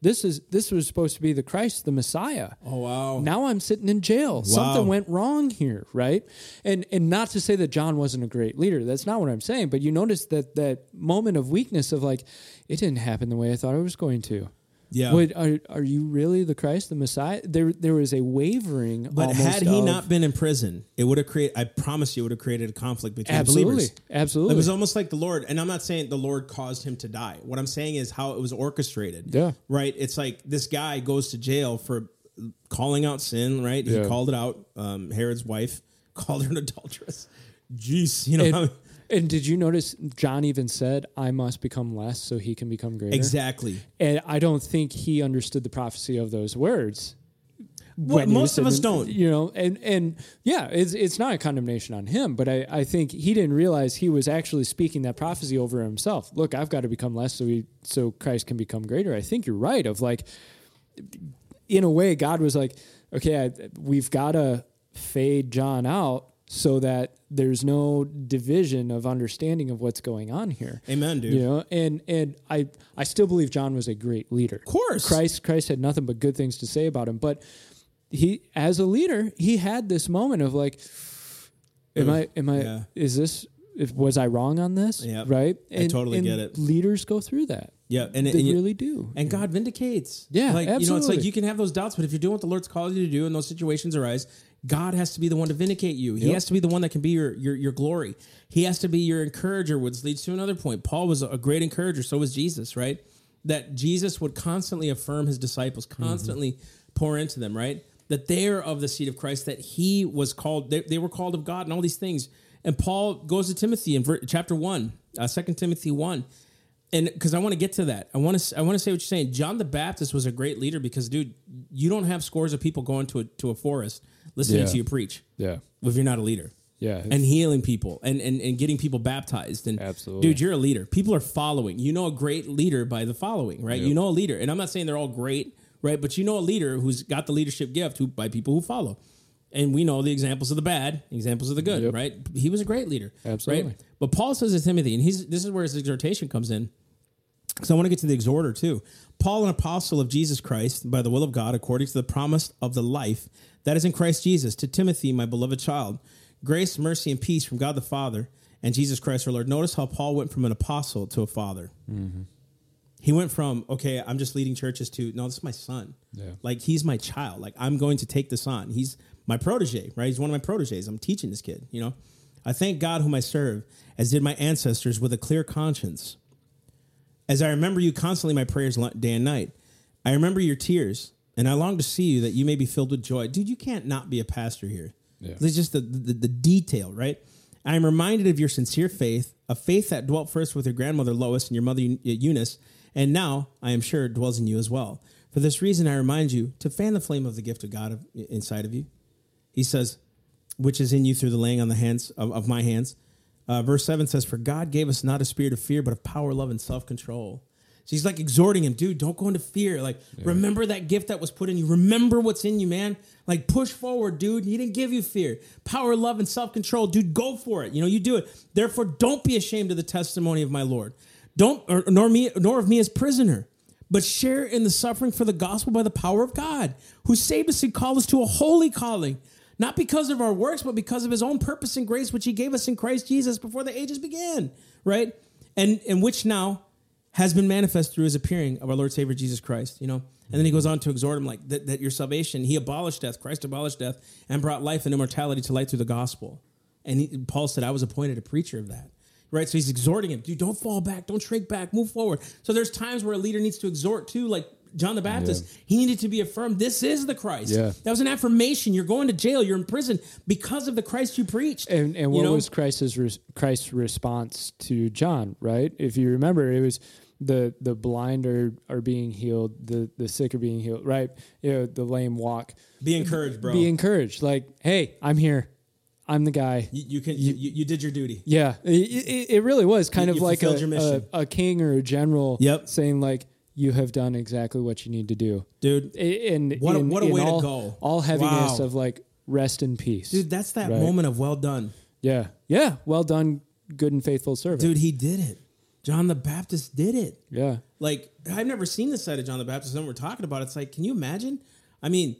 This is this was supposed to be the Christ, the Messiah. Oh, wow. Now I'm sitting in jail. Something went wrong here, right? And and not to say that John wasn't a great leader. That's not what I'm saying. But you notice that that moment of weakness of like, it didn't happen the way I thought it was going to. Yeah. Wait, are are you really the Christ, the Messiah? There there was a wavering. But had he of- not been in prison, it would have created, I promise you, it would have created a conflict between absolutely, believers. absolutely, It was almost like the Lord, and I'm not saying the Lord caused him to die. What I'm saying is how it was orchestrated. Yeah. Right? It's like this guy goes to jail for calling out sin, right? He Yeah. called it out. Um, Herod's wife called her an adulteress. Jeez, you know, And, and did you notice John even said, "I must become less so he can become greater"? exactly. And I don't think he understood the prophecy of those words. Well, most of us don't. You know, and and yeah, it's it's not a condemnation on him, but I, I think he didn't realize he was actually speaking that prophecy over himself. Look, I've got to become less so he so Christ can become greater. I think you're right. Of like, in a way, God was like, okay, I, we've got to fade John out so that there's no division of understanding of what's going on here. Amen, dude. You know, and and I I still believe John was a great leader. Of course. Christ Christ had nothing but good things to say about him, but he as a leader, he had this moment of like am I am I Yeah. is this if was I wrong on this? Yep. Right? I totally get it. Leaders go through that. Yeah, and, They and you- really do. And God vindicates. Yeah, like you know, it's like you can have those doubts, but if you're doing what the Lord's called you to do, and those situations arise, God has to be the one to vindicate you. He Yep. has to be the one that can be your your your glory. He has to be your encourager, which leads to another point. Paul was a great encourager. So was Jesus, right? That Jesus would constantly affirm his disciples, constantly pour into them, right? That they are of the seed of Christ. That he was called. They, they were called of God, and all these things. And Paul goes to Timothy in ver- chapter one, uh, 2 Timothy one and because I want to get to that, I want to I want to say what you're saying. John the Baptist was a great leader because, dude, you don't have scores of people going to a to a forest listening Yeah. to you preach Yeah. if you're not a leader. Yeah. And healing people and, and, and getting people baptized. And Absolutely. dude, you're a leader. People are following. You know a great leader by the following, right? You know a leader. And I'm not saying they're all great, right? But you know a leader who's got the leadership gift who by people who follow. And we know the examples of the bad, examples of the good, Yep. right? He was a great leader. Absolutely. Right? But Paul says to Timothy, and he's this is where his exhortation comes in. So I want to get to the exhorter too. Paul, an apostle of Jesus Christ, by the will of God, according to the promise of the life that is in Christ Jesus, to Timothy, my beloved child, grace, mercy, and peace from God the Father and Jesus Christ our Lord. Notice how Paul went from an apostle to a father. Mm-hmm. He went from, okay, I'm just leading churches to, no, this is my son. Yeah. Like, he's my child. Like, I'm going to take this on. He's my protege, right? He's one of my proteges. I'm teaching this kid, you know? I thank God whom I serve, as did my ancestors, with a clear conscience. As I remember you constantly my prayers day and night, I remember your tears, and I long to see you that you may be filled with joy. Dude, you can't not be a pastor here. Yeah. It's just the, the, the detail, right? I am reminded of your sincere faith, a faith that dwelt first with your grandmother Lois and your mother uh, Eunice, and now, I am sure, dwells in you as well. For this reason, I remind you to fan the flame of the gift of God of, inside of you. He says, which is in you through the laying on the hands of, of my hands. Uh, verse 7 says, For God gave us not a spirit of fear, but of power, love, and self control. So he's like exhorting him, dude, don't go into fear. Like, remember that gift that was put in you. Remember what's in you, man. Like, push forward, dude. He didn't give you fear. Power, love, and self control. Dude, go for it. You know, you do it. Therefore, don't be ashamed of the testimony of my Lord. Don't, or, nor me, nor of me as prisoner, but share in the suffering for the gospel by the power of God, who saved us and called us to a holy calling, not because of our works, but because of his own purpose and grace, which he gave us in Christ Jesus before the ages began, right? And, and which now has been manifest through his appearing of our Lord Savior Jesus Christ, you know? And then he goes on to exhort him like that, that your salvation, he abolished death, Christ abolished death and brought life and immortality to light through the gospel. And he, Paul said, I was appointed a preacher of that right? So he's exhorting him, dude, don't fall back, don't shrink back, move forward. So there's times where a leader needs to exhort too, like John the Baptist. Yeah. He needed to be affirmed. This is the Christ. Yeah. That was an affirmation. You're going to jail. You're in prison because of the Christ you preached. And, and what you know? was Christ's re- Christ's response to John? Right? If you remember, it was the the blind are, are being healed, the the sick are being healed. Right? You know, the lame walk. Be encouraged, bro. Be encouraged. Like, hey, I'm here. I'm the guy. You, you can you, you, you, did your duty. Yeah, it, it, it really was kind of like a, a, a, king or a general. Yep. saying like you have done exactly what you need to do, dude. And what a, in, what a way all, to go! All heaviness wow. of like rest in peace, dude. That's that right? moment of well done. Yeah, yeah, well done, good and faithful servant, dude. He did it. John the Baptist did it. Yeah, like I've never seen this side of John the Baptist. And we're talking about it's like, can you imagine? I mean,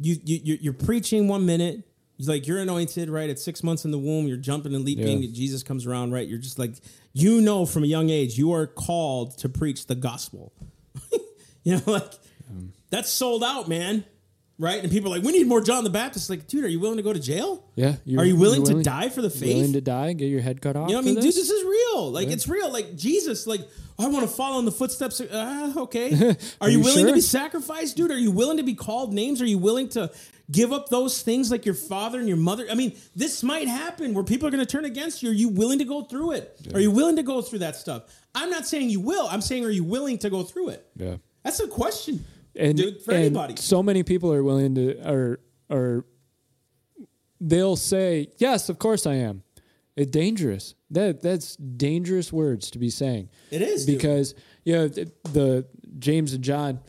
you you you're preaching one minute like you're anointed, right? At six months in the womb, you're jumping and leaping. Yeah. Jesus comes around, right? You're just like, you know, from a young age, you are called to preach the gospel. You know, like um, that's sold out, man. Right? And people are like, we need more John the Baptist. Like, dude, are you willing to go to jail? Yeah. Are you willing, willing, to die for the faith? Willing to die, and get your head cut off? You know what I mean? This? Dude, this is real. Like, yeah. it's real. Like, Jesus, like, I want to follow in the footsteps. Of, uh, okay. Are, are you, you, willing sure? to be sacrificed, dude? Are you willing to be called names? Are you willing to give up those things like your father and your mother? I mean, this might happen where people are going to turn against you. Are you willing to go through it? Yeah. Are you willing to go through that stuff? I'm not saying you will. I'm saying, are you willing to go through it? Yeah. That's a question and, dude, for and anybody. So many people are willing to, or, or they'll say, yes, of course I am. It's dangerous. That that's dangerous words to be saying. It is because dude. you know the, the James and John,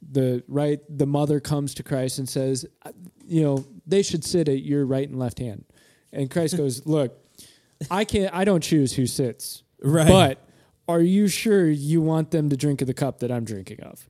the right the mother comes to Christ and says, you know they should sit at your right and left hand, and Christ goes, look, I can't. I don't choose who sits. Right. But are you sure you want them to drink of the cup that I'm drinking of?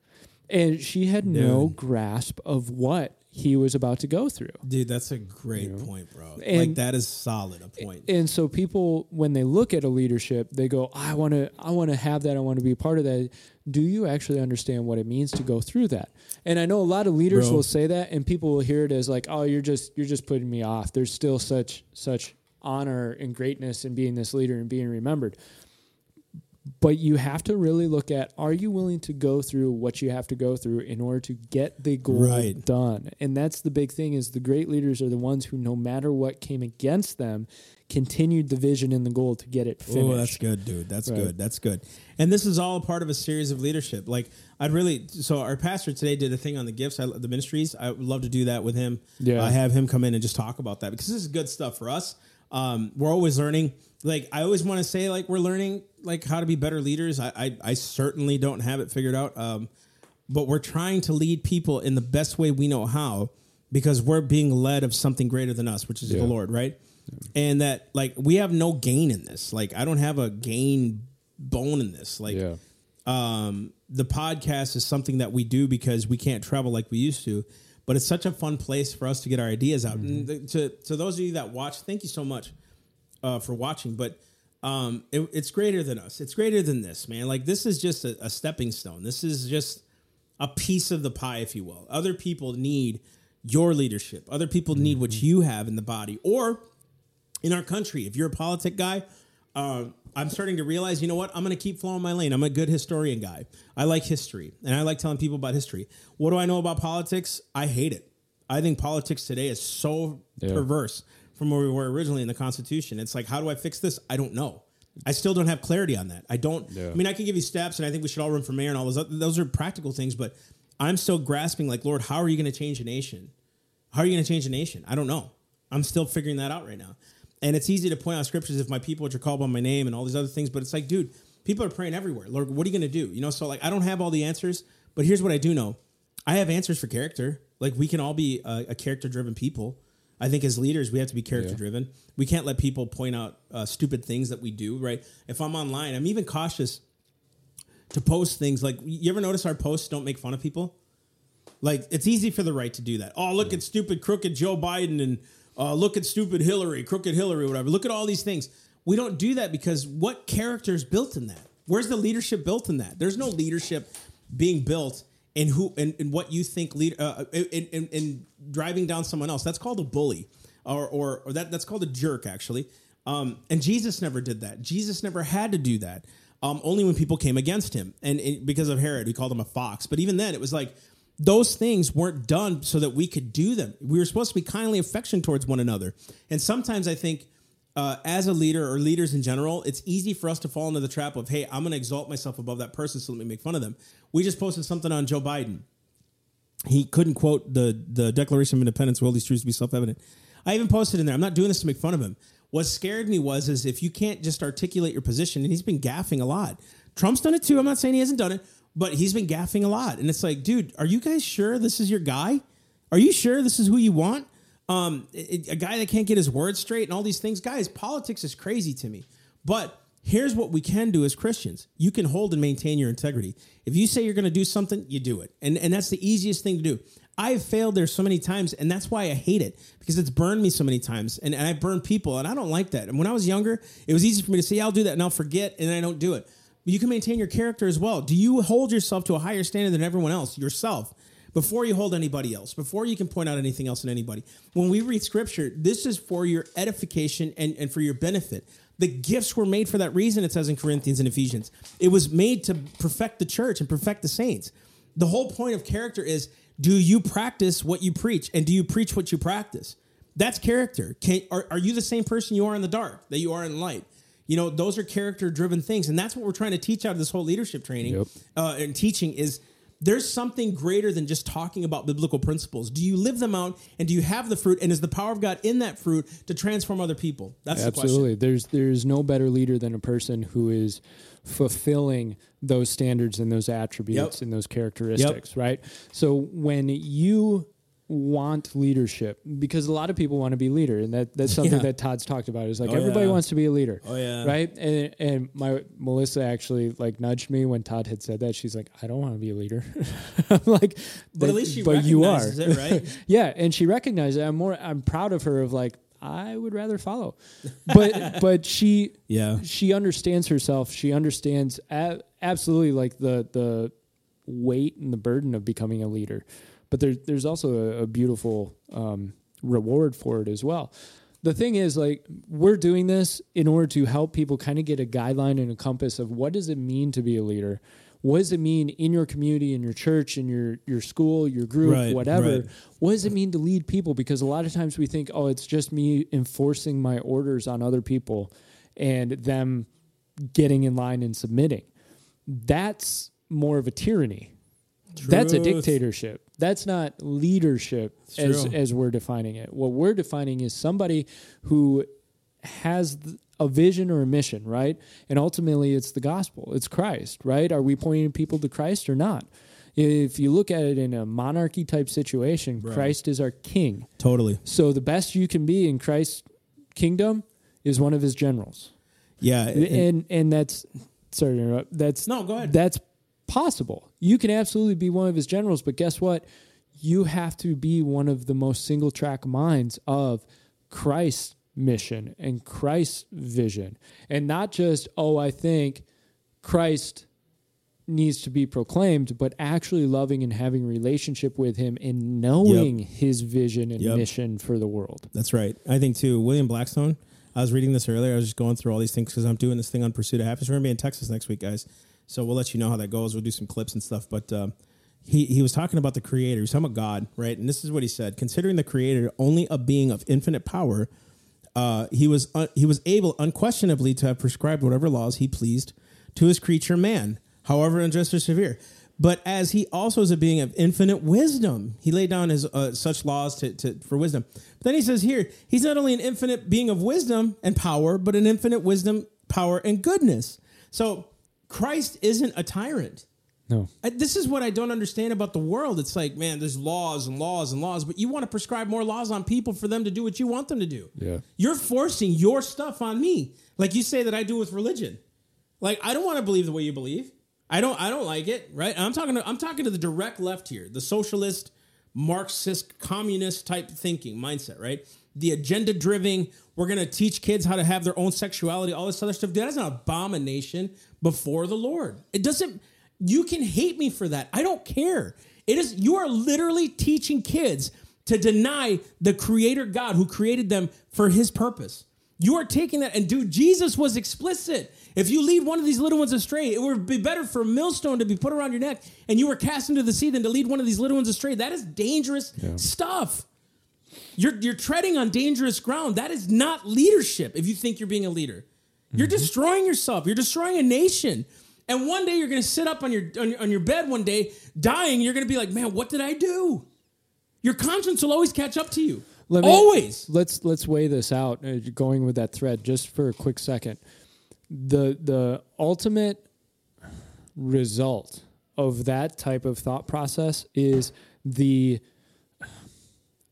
and she had Dude. no grasp of what he was about to go through. Dude, that's a great you know? point, bro. And, like that is solid a point. And so people when they look at a leadership, they go, "I want to I want to have that. I want to be a part of that." Do you actually understand what it means to go through that? And I know a lot of leaders bro. will say that and people will hear it as like, "Oh, you're just you're just putting me off." There's still such such honor and greatness in being this leader and being remembered but you have to really look at are you willing to go through what you have to go through in order to get the goal right. done and that's the big thing is the great leaders are the ones who no matter what came against them continued the vision and the goal to get it finished. Oh, that's good, dude. That's right. good. That's good. And this is all part of a series of leadership. Like I'd really so our pastor today did a thing on the gifts, the ministries. I would love to do that with him. Yeah, I have him come in and just talk about that because this is good stuff for us. Um, we're always learning. Like I always want to say, like we're learning like how to be better leaders. I I, I certainly don't have it figured out. Um, but we're trying to lead people in the best way we know how because we're being led of something greater than us, which is yeah. the Lord, right? Yeah. And that like we have no gain in this. Like I don't have a gain bone in this. Like yeah. um the podcast is something that we do because we can't travel like we used to but it's such a fun place for us to get our ideas out. Mm-hmm. To to those of you that watch, thank you so much uh, for watching. But um, it, it's greater than us. It's greater than this, man. Like this is just a, a stepping stone. This is just a piece of the pie, if you will. Other people need your leadership. Other people need mm-hmm. what you have in the body, or in our country. If you're a politic guy, uh, I'm starting to realize, you know what? I'm going to keep flowing my lane. I'm a good historian guy. I like history and I like telling people about history. What do I know about politics? I hate it. I think politics today is so yeah. perverse from where we were originally in the Constitution. It's like, how do I fix this? I don't know. I still don't have clarity on that. I don't. Yeah. I mean, I can give you steps, and I think we should all run for mayor and all those. Those are practical things, but I'm still grasping. Like, Lord, how are you going to change a nation? How are you going to change a nation? I don't know. I'm still figuring that out right now. And it's easy to point out scriptures if my people which are called by my name and all these other things, but it's like, dude, people are praying everywhere. Lord, what are you going to do? You know, so like I don't have all the answers, but here's what I do know. I have answers for character. Like we can all be a, a character driven people. I think as leaders, we have to be character driven. Yeah. We can't let people point out uh, stupid things that we do, right? If I'm online, I'm even cautious to post things like you ever notice our posts don't make fun of people? Like it's easy for the right to do that. Oh, look at stupid crooked Joe Biden and uh, look at stupid Hillary, crooked Hillary, whatever. Look at all these things. We don't do that because what character is built in that? Where's the leadership built in that? There's no leadership being built in who and, in what you think lead uh, in, in, in driving down someone else. That's called a bully, or or, or that that's called a jerk actually. Um, and Jesus never did that. Jesus never had to do that. Um, only when people came against him, and, and because of Herod, we called him a fox. But even then, it was like those things weren't done so that we could do them. We were supposed to be kindly affection towards one another. And sometimes I think, uh, as a leader or leaders in general, it's easy for us to fall into the trap of, hey, I'm going to exalt myself above that person, so let me make fun of them. We just posted something on Joe Biden. He couldn't quote the the Declaration of Independence, all these truths be self evident. I even posted in there. I'm not doing this to make fun of him. What scared me was is if you can't just articulate your position, and he's been gaffing a lot. Trump's done it too. I'm not saying he hasn't done it, but he's been gaffing a lot. And it's like, dude, are you guys sure this is your guy? Are you sure this is who you want? Um, it, a guy that can't get his words straight and all these things. Guys, politics is crazy to me. But here's what we can do as Christians. You can hold and maintain your integrity. If you say you're going to do something, you do it. And, and that's the easiest thing to do. I've failed there so many times, and that's why I hate it because it's burned me so many times, and, and I've burned people, and I don't like that. And when I was younger, it was easy for me to say, yeah, "I'll do that," and I'll forget, and I don't do it. You can maintain your character as well. Do you hold yourself to a higher standard than everyone else yourself? Before you hold anybody else, before you can point out anything else in anybody. When we read scripture, this is for your edification and, and for your benefit. The gifts were made for that reason, it says in Corinthians and Ephesians. It was made to perfect the church and perfect the saints. The whole point of character is do you practice what you preach and do you preach what you practice that's character Can, are, are you the same person you are in the dark that you are in light you know those are character driven things and that's what we're trying to teach out of this whole leadership training Yep. uh, and teaching is there's something greater than just talking about biblical principles do you live them out and do you have the fruit and is the power of god in that fruit to transform other people that's the question Absolutely. There's there's no better leader than a person who is fulfilling those standards and those attributes Yep. and those characteristics, right? So when you want leadership because a lot of people want to be leader and that that's something Yeah. that Todd's talked about is like Oh, everybody yeah. wants to be a leader. Oh, yeah. Right? And and my Melissa actually like nudged me when Todd had said that. She's like, I don't want to be a leader. I'm like but "That- at least she but you are. it right Yeah, and she recognized it. I'm more I'm proud of her of like I would rather follow. But but she yeah she understands herself. She understands a- absolutely like the the weight and the burden of becoming a leader. But there's there's also a, a beautiful um, reward for it as well. The thing is, like, we're doing this in order to help people kind of get a guideline and a compass of what does it mean to be a leader. What does it mean in your community, in your church, in your your school, your group, Right, whatever? right. What does it mean to lead people? Because a lot of times we think, oh, it's just me enforcing my orders on other people and them getting in line and submitting. That's more of a tyranny. That's a dictatorship. That's not leadership as true. as we're defining it. What we're defining is somebody who has a vision or a mission, right? And ultimately it's the gospel. It's Christ, right? Are we pointing people to Christ or not? If you look at it in a monarchy type situation, Christ is our king. totally So the best you can be in Christ's kingdom is one of his generals. yeah and- And and that's sorry to interrupt. That's No, go ahead. That's possible. You can absolutely be one of his generals, but guess what? You have to be one of the most single track minds of Christ's mission and Christ's vision. And not just, oh, I think Christ needs to be proclaimed, but actually loving and having relationship with him and knowing his vision and Yep. mission for the world. That's right. I think too. William Blackstone. I was reading this earlier. I was just going through all these things because I'm doing this thing on Pursuit of Happiness. We're gonna be in Texas next week, guys. So we'll let you know how that goes. We'll do some clips and stuff. But um, he he was talking about the Creator. He's talking about God, right? And this is what he said: considering the Creator only a being of infinite power, uh, he was he was able unquestionably to have prescribed whatever laws he pleased to his creature man, however unjust or severe. But as he also is a being of infinite wisdom, he laid down his uh, such laws to, to for wisdom. But then he says here, he's not only an infinite being of wisdom and power, but an infinite wisdom, power, and goodness. So Christ isn't a tyrant. No. I, this is what I don't understand about the world. It's like, man, there's laws and laws and laws, but you want to prescribe more laws on people for them to do what you want them to do. Yeah. You're forcing your stuff on me. Like you say that I do with religion. Like, I don't want to believe the way you believe. I don't I don't like it, right? I'm talking to I'm talking to the direct left here, the socialist, Marxist, communist type thinking mindset, right? The agenda driven, we're gonna teach kids how to have their own sexuality, all this other stuff. Dude, That is an abomination before the Lord. It doesn't you can hate me for that. I don't care. It is you are literally teaching kids to deny the creator God who created them for his purpose. You are taking that, and dude, Jesus was explicit. If you lead one of these little ones astray, it would be better for a millstone to be put around your neck and you were cast into the sea than to lead one of these little ones astray. That is dangerous yeah. stuff. You're, you're treading on dangerous ground. That is not leadership if you think you're being a leader. You're mm-hmm. destroying yourself. You're destroying a nation. And one day you're going to sit up on your, on your, on your bed one day dying. You're going to be like, man, what did I do? Your conscience will always catch up to you. Let me, always. Let's let's weigh this out. Uh, going with that thread just for a quick second. The the ultimate result of that type of thought process is the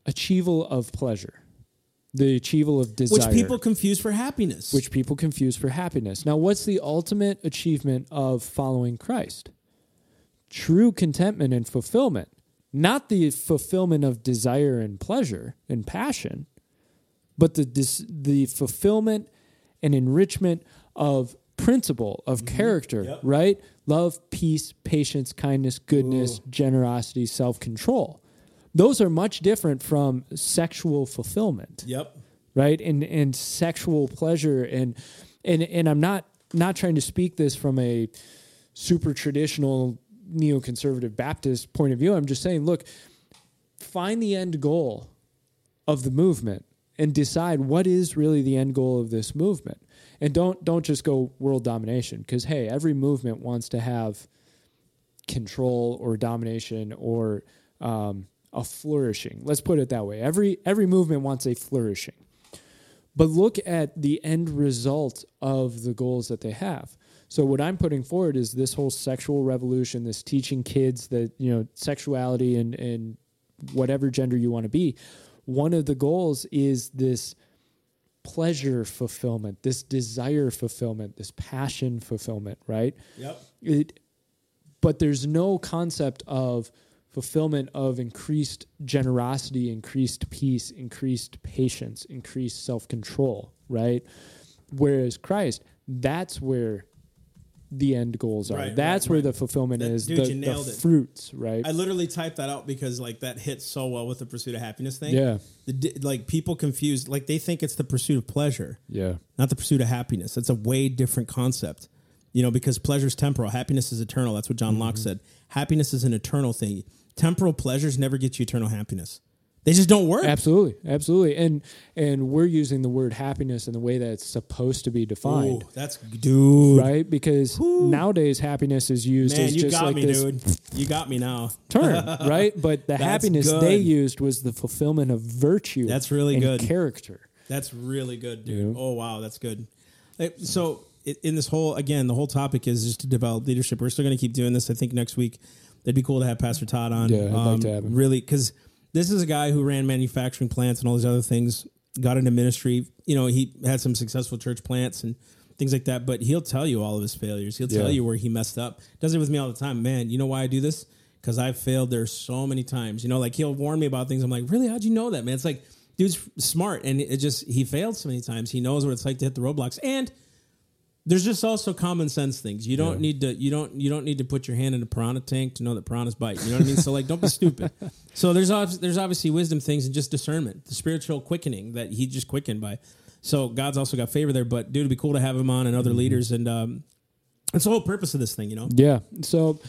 achieval of pleasure the achieval of desire. which people confuse for happiness. Which people confuse for happiness. Now what's the ultimate achievement of following christ? True contentment and fulfillment. Not the fulfillment of desire and pleasure and passion but the dis- the fulfillment and enrichment of principle of mm-hmm. character yep. right? Love peace patience kindness goodness Ooh. generosity self-control those are much different from sexual fulfillment. Yep. Right? And and sexual pleasure and and and I'm not not trying to speak this from a super traditional neoconservative Baptist point of view. I'm just saying, look, find the end goal of the movement and decide what is really the end goal of this movement. And don't don't just go world domination because hey, every movement wants to have control or domination or um, a flourishing. Let's put it that way. Every every movement wants a flourishing. But look at the end result of the goals that they have. So what I'm putting forward is this whole sexual revolution, this teaching kids that, you know, sexuality and and whatever gender you want to be. One of the goals is this pleasure fulfillment, this desire fulfillment, this passion fulfillment, right? Yep. It, but there's no concept of fulfillment of increased generosity, increased peace, increased patience, increased self control, right? Whereas Christ, that's where the end goals are. Right, that's right, where right. the fulfillment that, is. Dude, the, the fruits, right? I literally typed that out because like that hits so well with the pursuit of happiness thing. Yeah. The, like people confuse, like they think it's the pursuit of pleasure. Yeah. Not the pursuit of happiness. That's a way different concept. You know, because pleasure is temporal, happiness is eternal. That's what John mm-hmm. Locke said. Happiness is an eternal thing temporal pleasures never get you eternal happiness. They just don't work. Absolutely, absolutely, and and we're using the word happiness in the way that it's supposed to be defined. Ooh, that's dude, right? Because Ooh. nowadays happiness is used Man, as just like me, this dude. You got me now. term, right? But the happiness good. they used was the fulfillment of virtue. That's really good. Character. That's really good, dude. Yeah. Oh wow, that's good. So in this whole again, the whole topic is just to develop leadership. We're still going to keep doing this. I think next week It'd be cool to have Pastor Todd on. Yeah, I'd um, like to have him. Really, because this is a guy who ran manufacturing plants and all these other things. Got into ministry. You know, he had some successful church plants and things like that. But he'll tell you all of his failures. He'll tell yeah. you where he messed up. Does it with me all the time. Man, you know why I do this? Because I've failed there so many times. You know, like he'll warn me about things. I'm like, really? How'd you know that, man? It's like, dude's smart, and it just he failed so many times. He knows what it's like to hit the roadblocks and there's just also common sense things. You don't yeah. need to you don't you don't need to put your hand in a piranha tank to know that piranhas bite. You know what I mean? so like, don't be stupid. So there's there's obviously wisdom things and just discernment, the spiritual quickening that he just quickened by. So God's also got favor there. But dude, it'd be cool to have him on and other mm-hmm. leaders, and um, that's the whole purpose of this thing, you know. Yeah. So,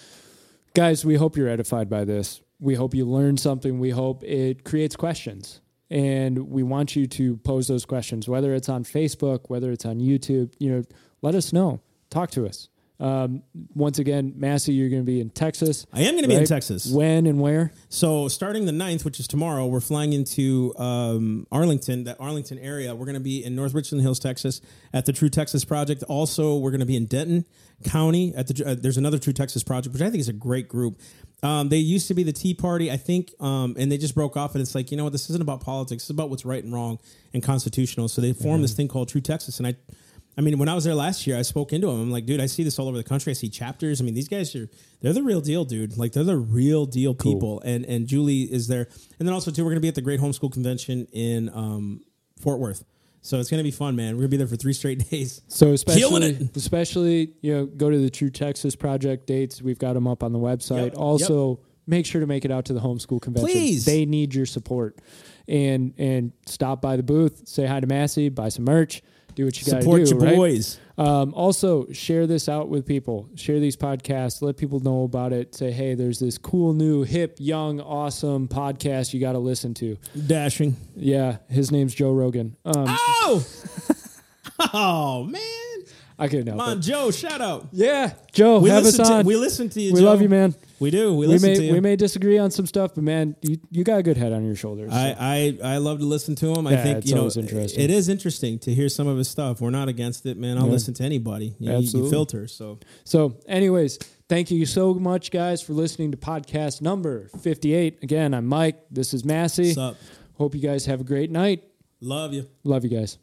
guys, we hope you're edified by this. We hope you learn something. We hope it creates questions. And we want you to pose those questions, whether it's on Facebook, whether it's on YouTube. You know, let us know. Talk to us. Um, once again, Massey, you're going to be in Texas. I am going to be in Texas. When and where? So, starting the 9th, which is tomorrow, we're flying into um, Arlington, that Arlington area. We're going to be in North Richland Hills, Texas, at the True Texas Project. Also, we're going to be in Denton County at the. Uh, there's another True Texas Project, which I think is a great group. Um, they used to be the Tea Party, I think, um, and they just broke off. And it's like, you know what? This isn't about politics. It's about what's right and wrong and constitutional. So they formed mm-hmm. this thing called True Texas, and I I mean, when I was there last year, I spoke into him. I'm like, dude, I see this all over the country. I see chapters. I mean, these guys are they're the real deal, dude. Like they're the real deal people. And and Julie is there. And then also too, we're gonna be at the Great Homeschool Convention in um, Fort Worth. So it's gonna be fun, man. We're gonna be there for three straight days. So especially, especially, you know, go to the True Texas Project dates. We've got them up on the website. Yep, Also, make sure to make it out to the homeschool convention. Please. They need your support. And and stop by the booth, say hi to Massey, buy some merch, do what you got to Support do. your right? boys. Um, also, share this out with people. Share these podcasts. Let people know about it. Say, hey, there's this cool, new, hip, young, awesome podcast you got to listen to. Dashing. Yeah, his name's Joe Rogan. Um, Oh, oh man. I couldn't help Come on, it. Joe. Shout out. Yeah, Joe, We have us listen on. to we listen to you. We Joe. love you, man. We do. We We listen may to you. we may disagree on some stuff, but man, you, you got a good head on your shoulders. I, I I love to listen to him. I Yeah, think it's you know always interesting. it is interesting to hear some of his stuff. We're not against it, man. I'll listen to anybody. You, know, you- you Absolutely. filter. So so, anyways, thank you so much, guys, for listening to podcast number fifty eight. Again, I'm Mike. This is Massey. what's up? Hope you guys have a great night. Love you. Love you guys.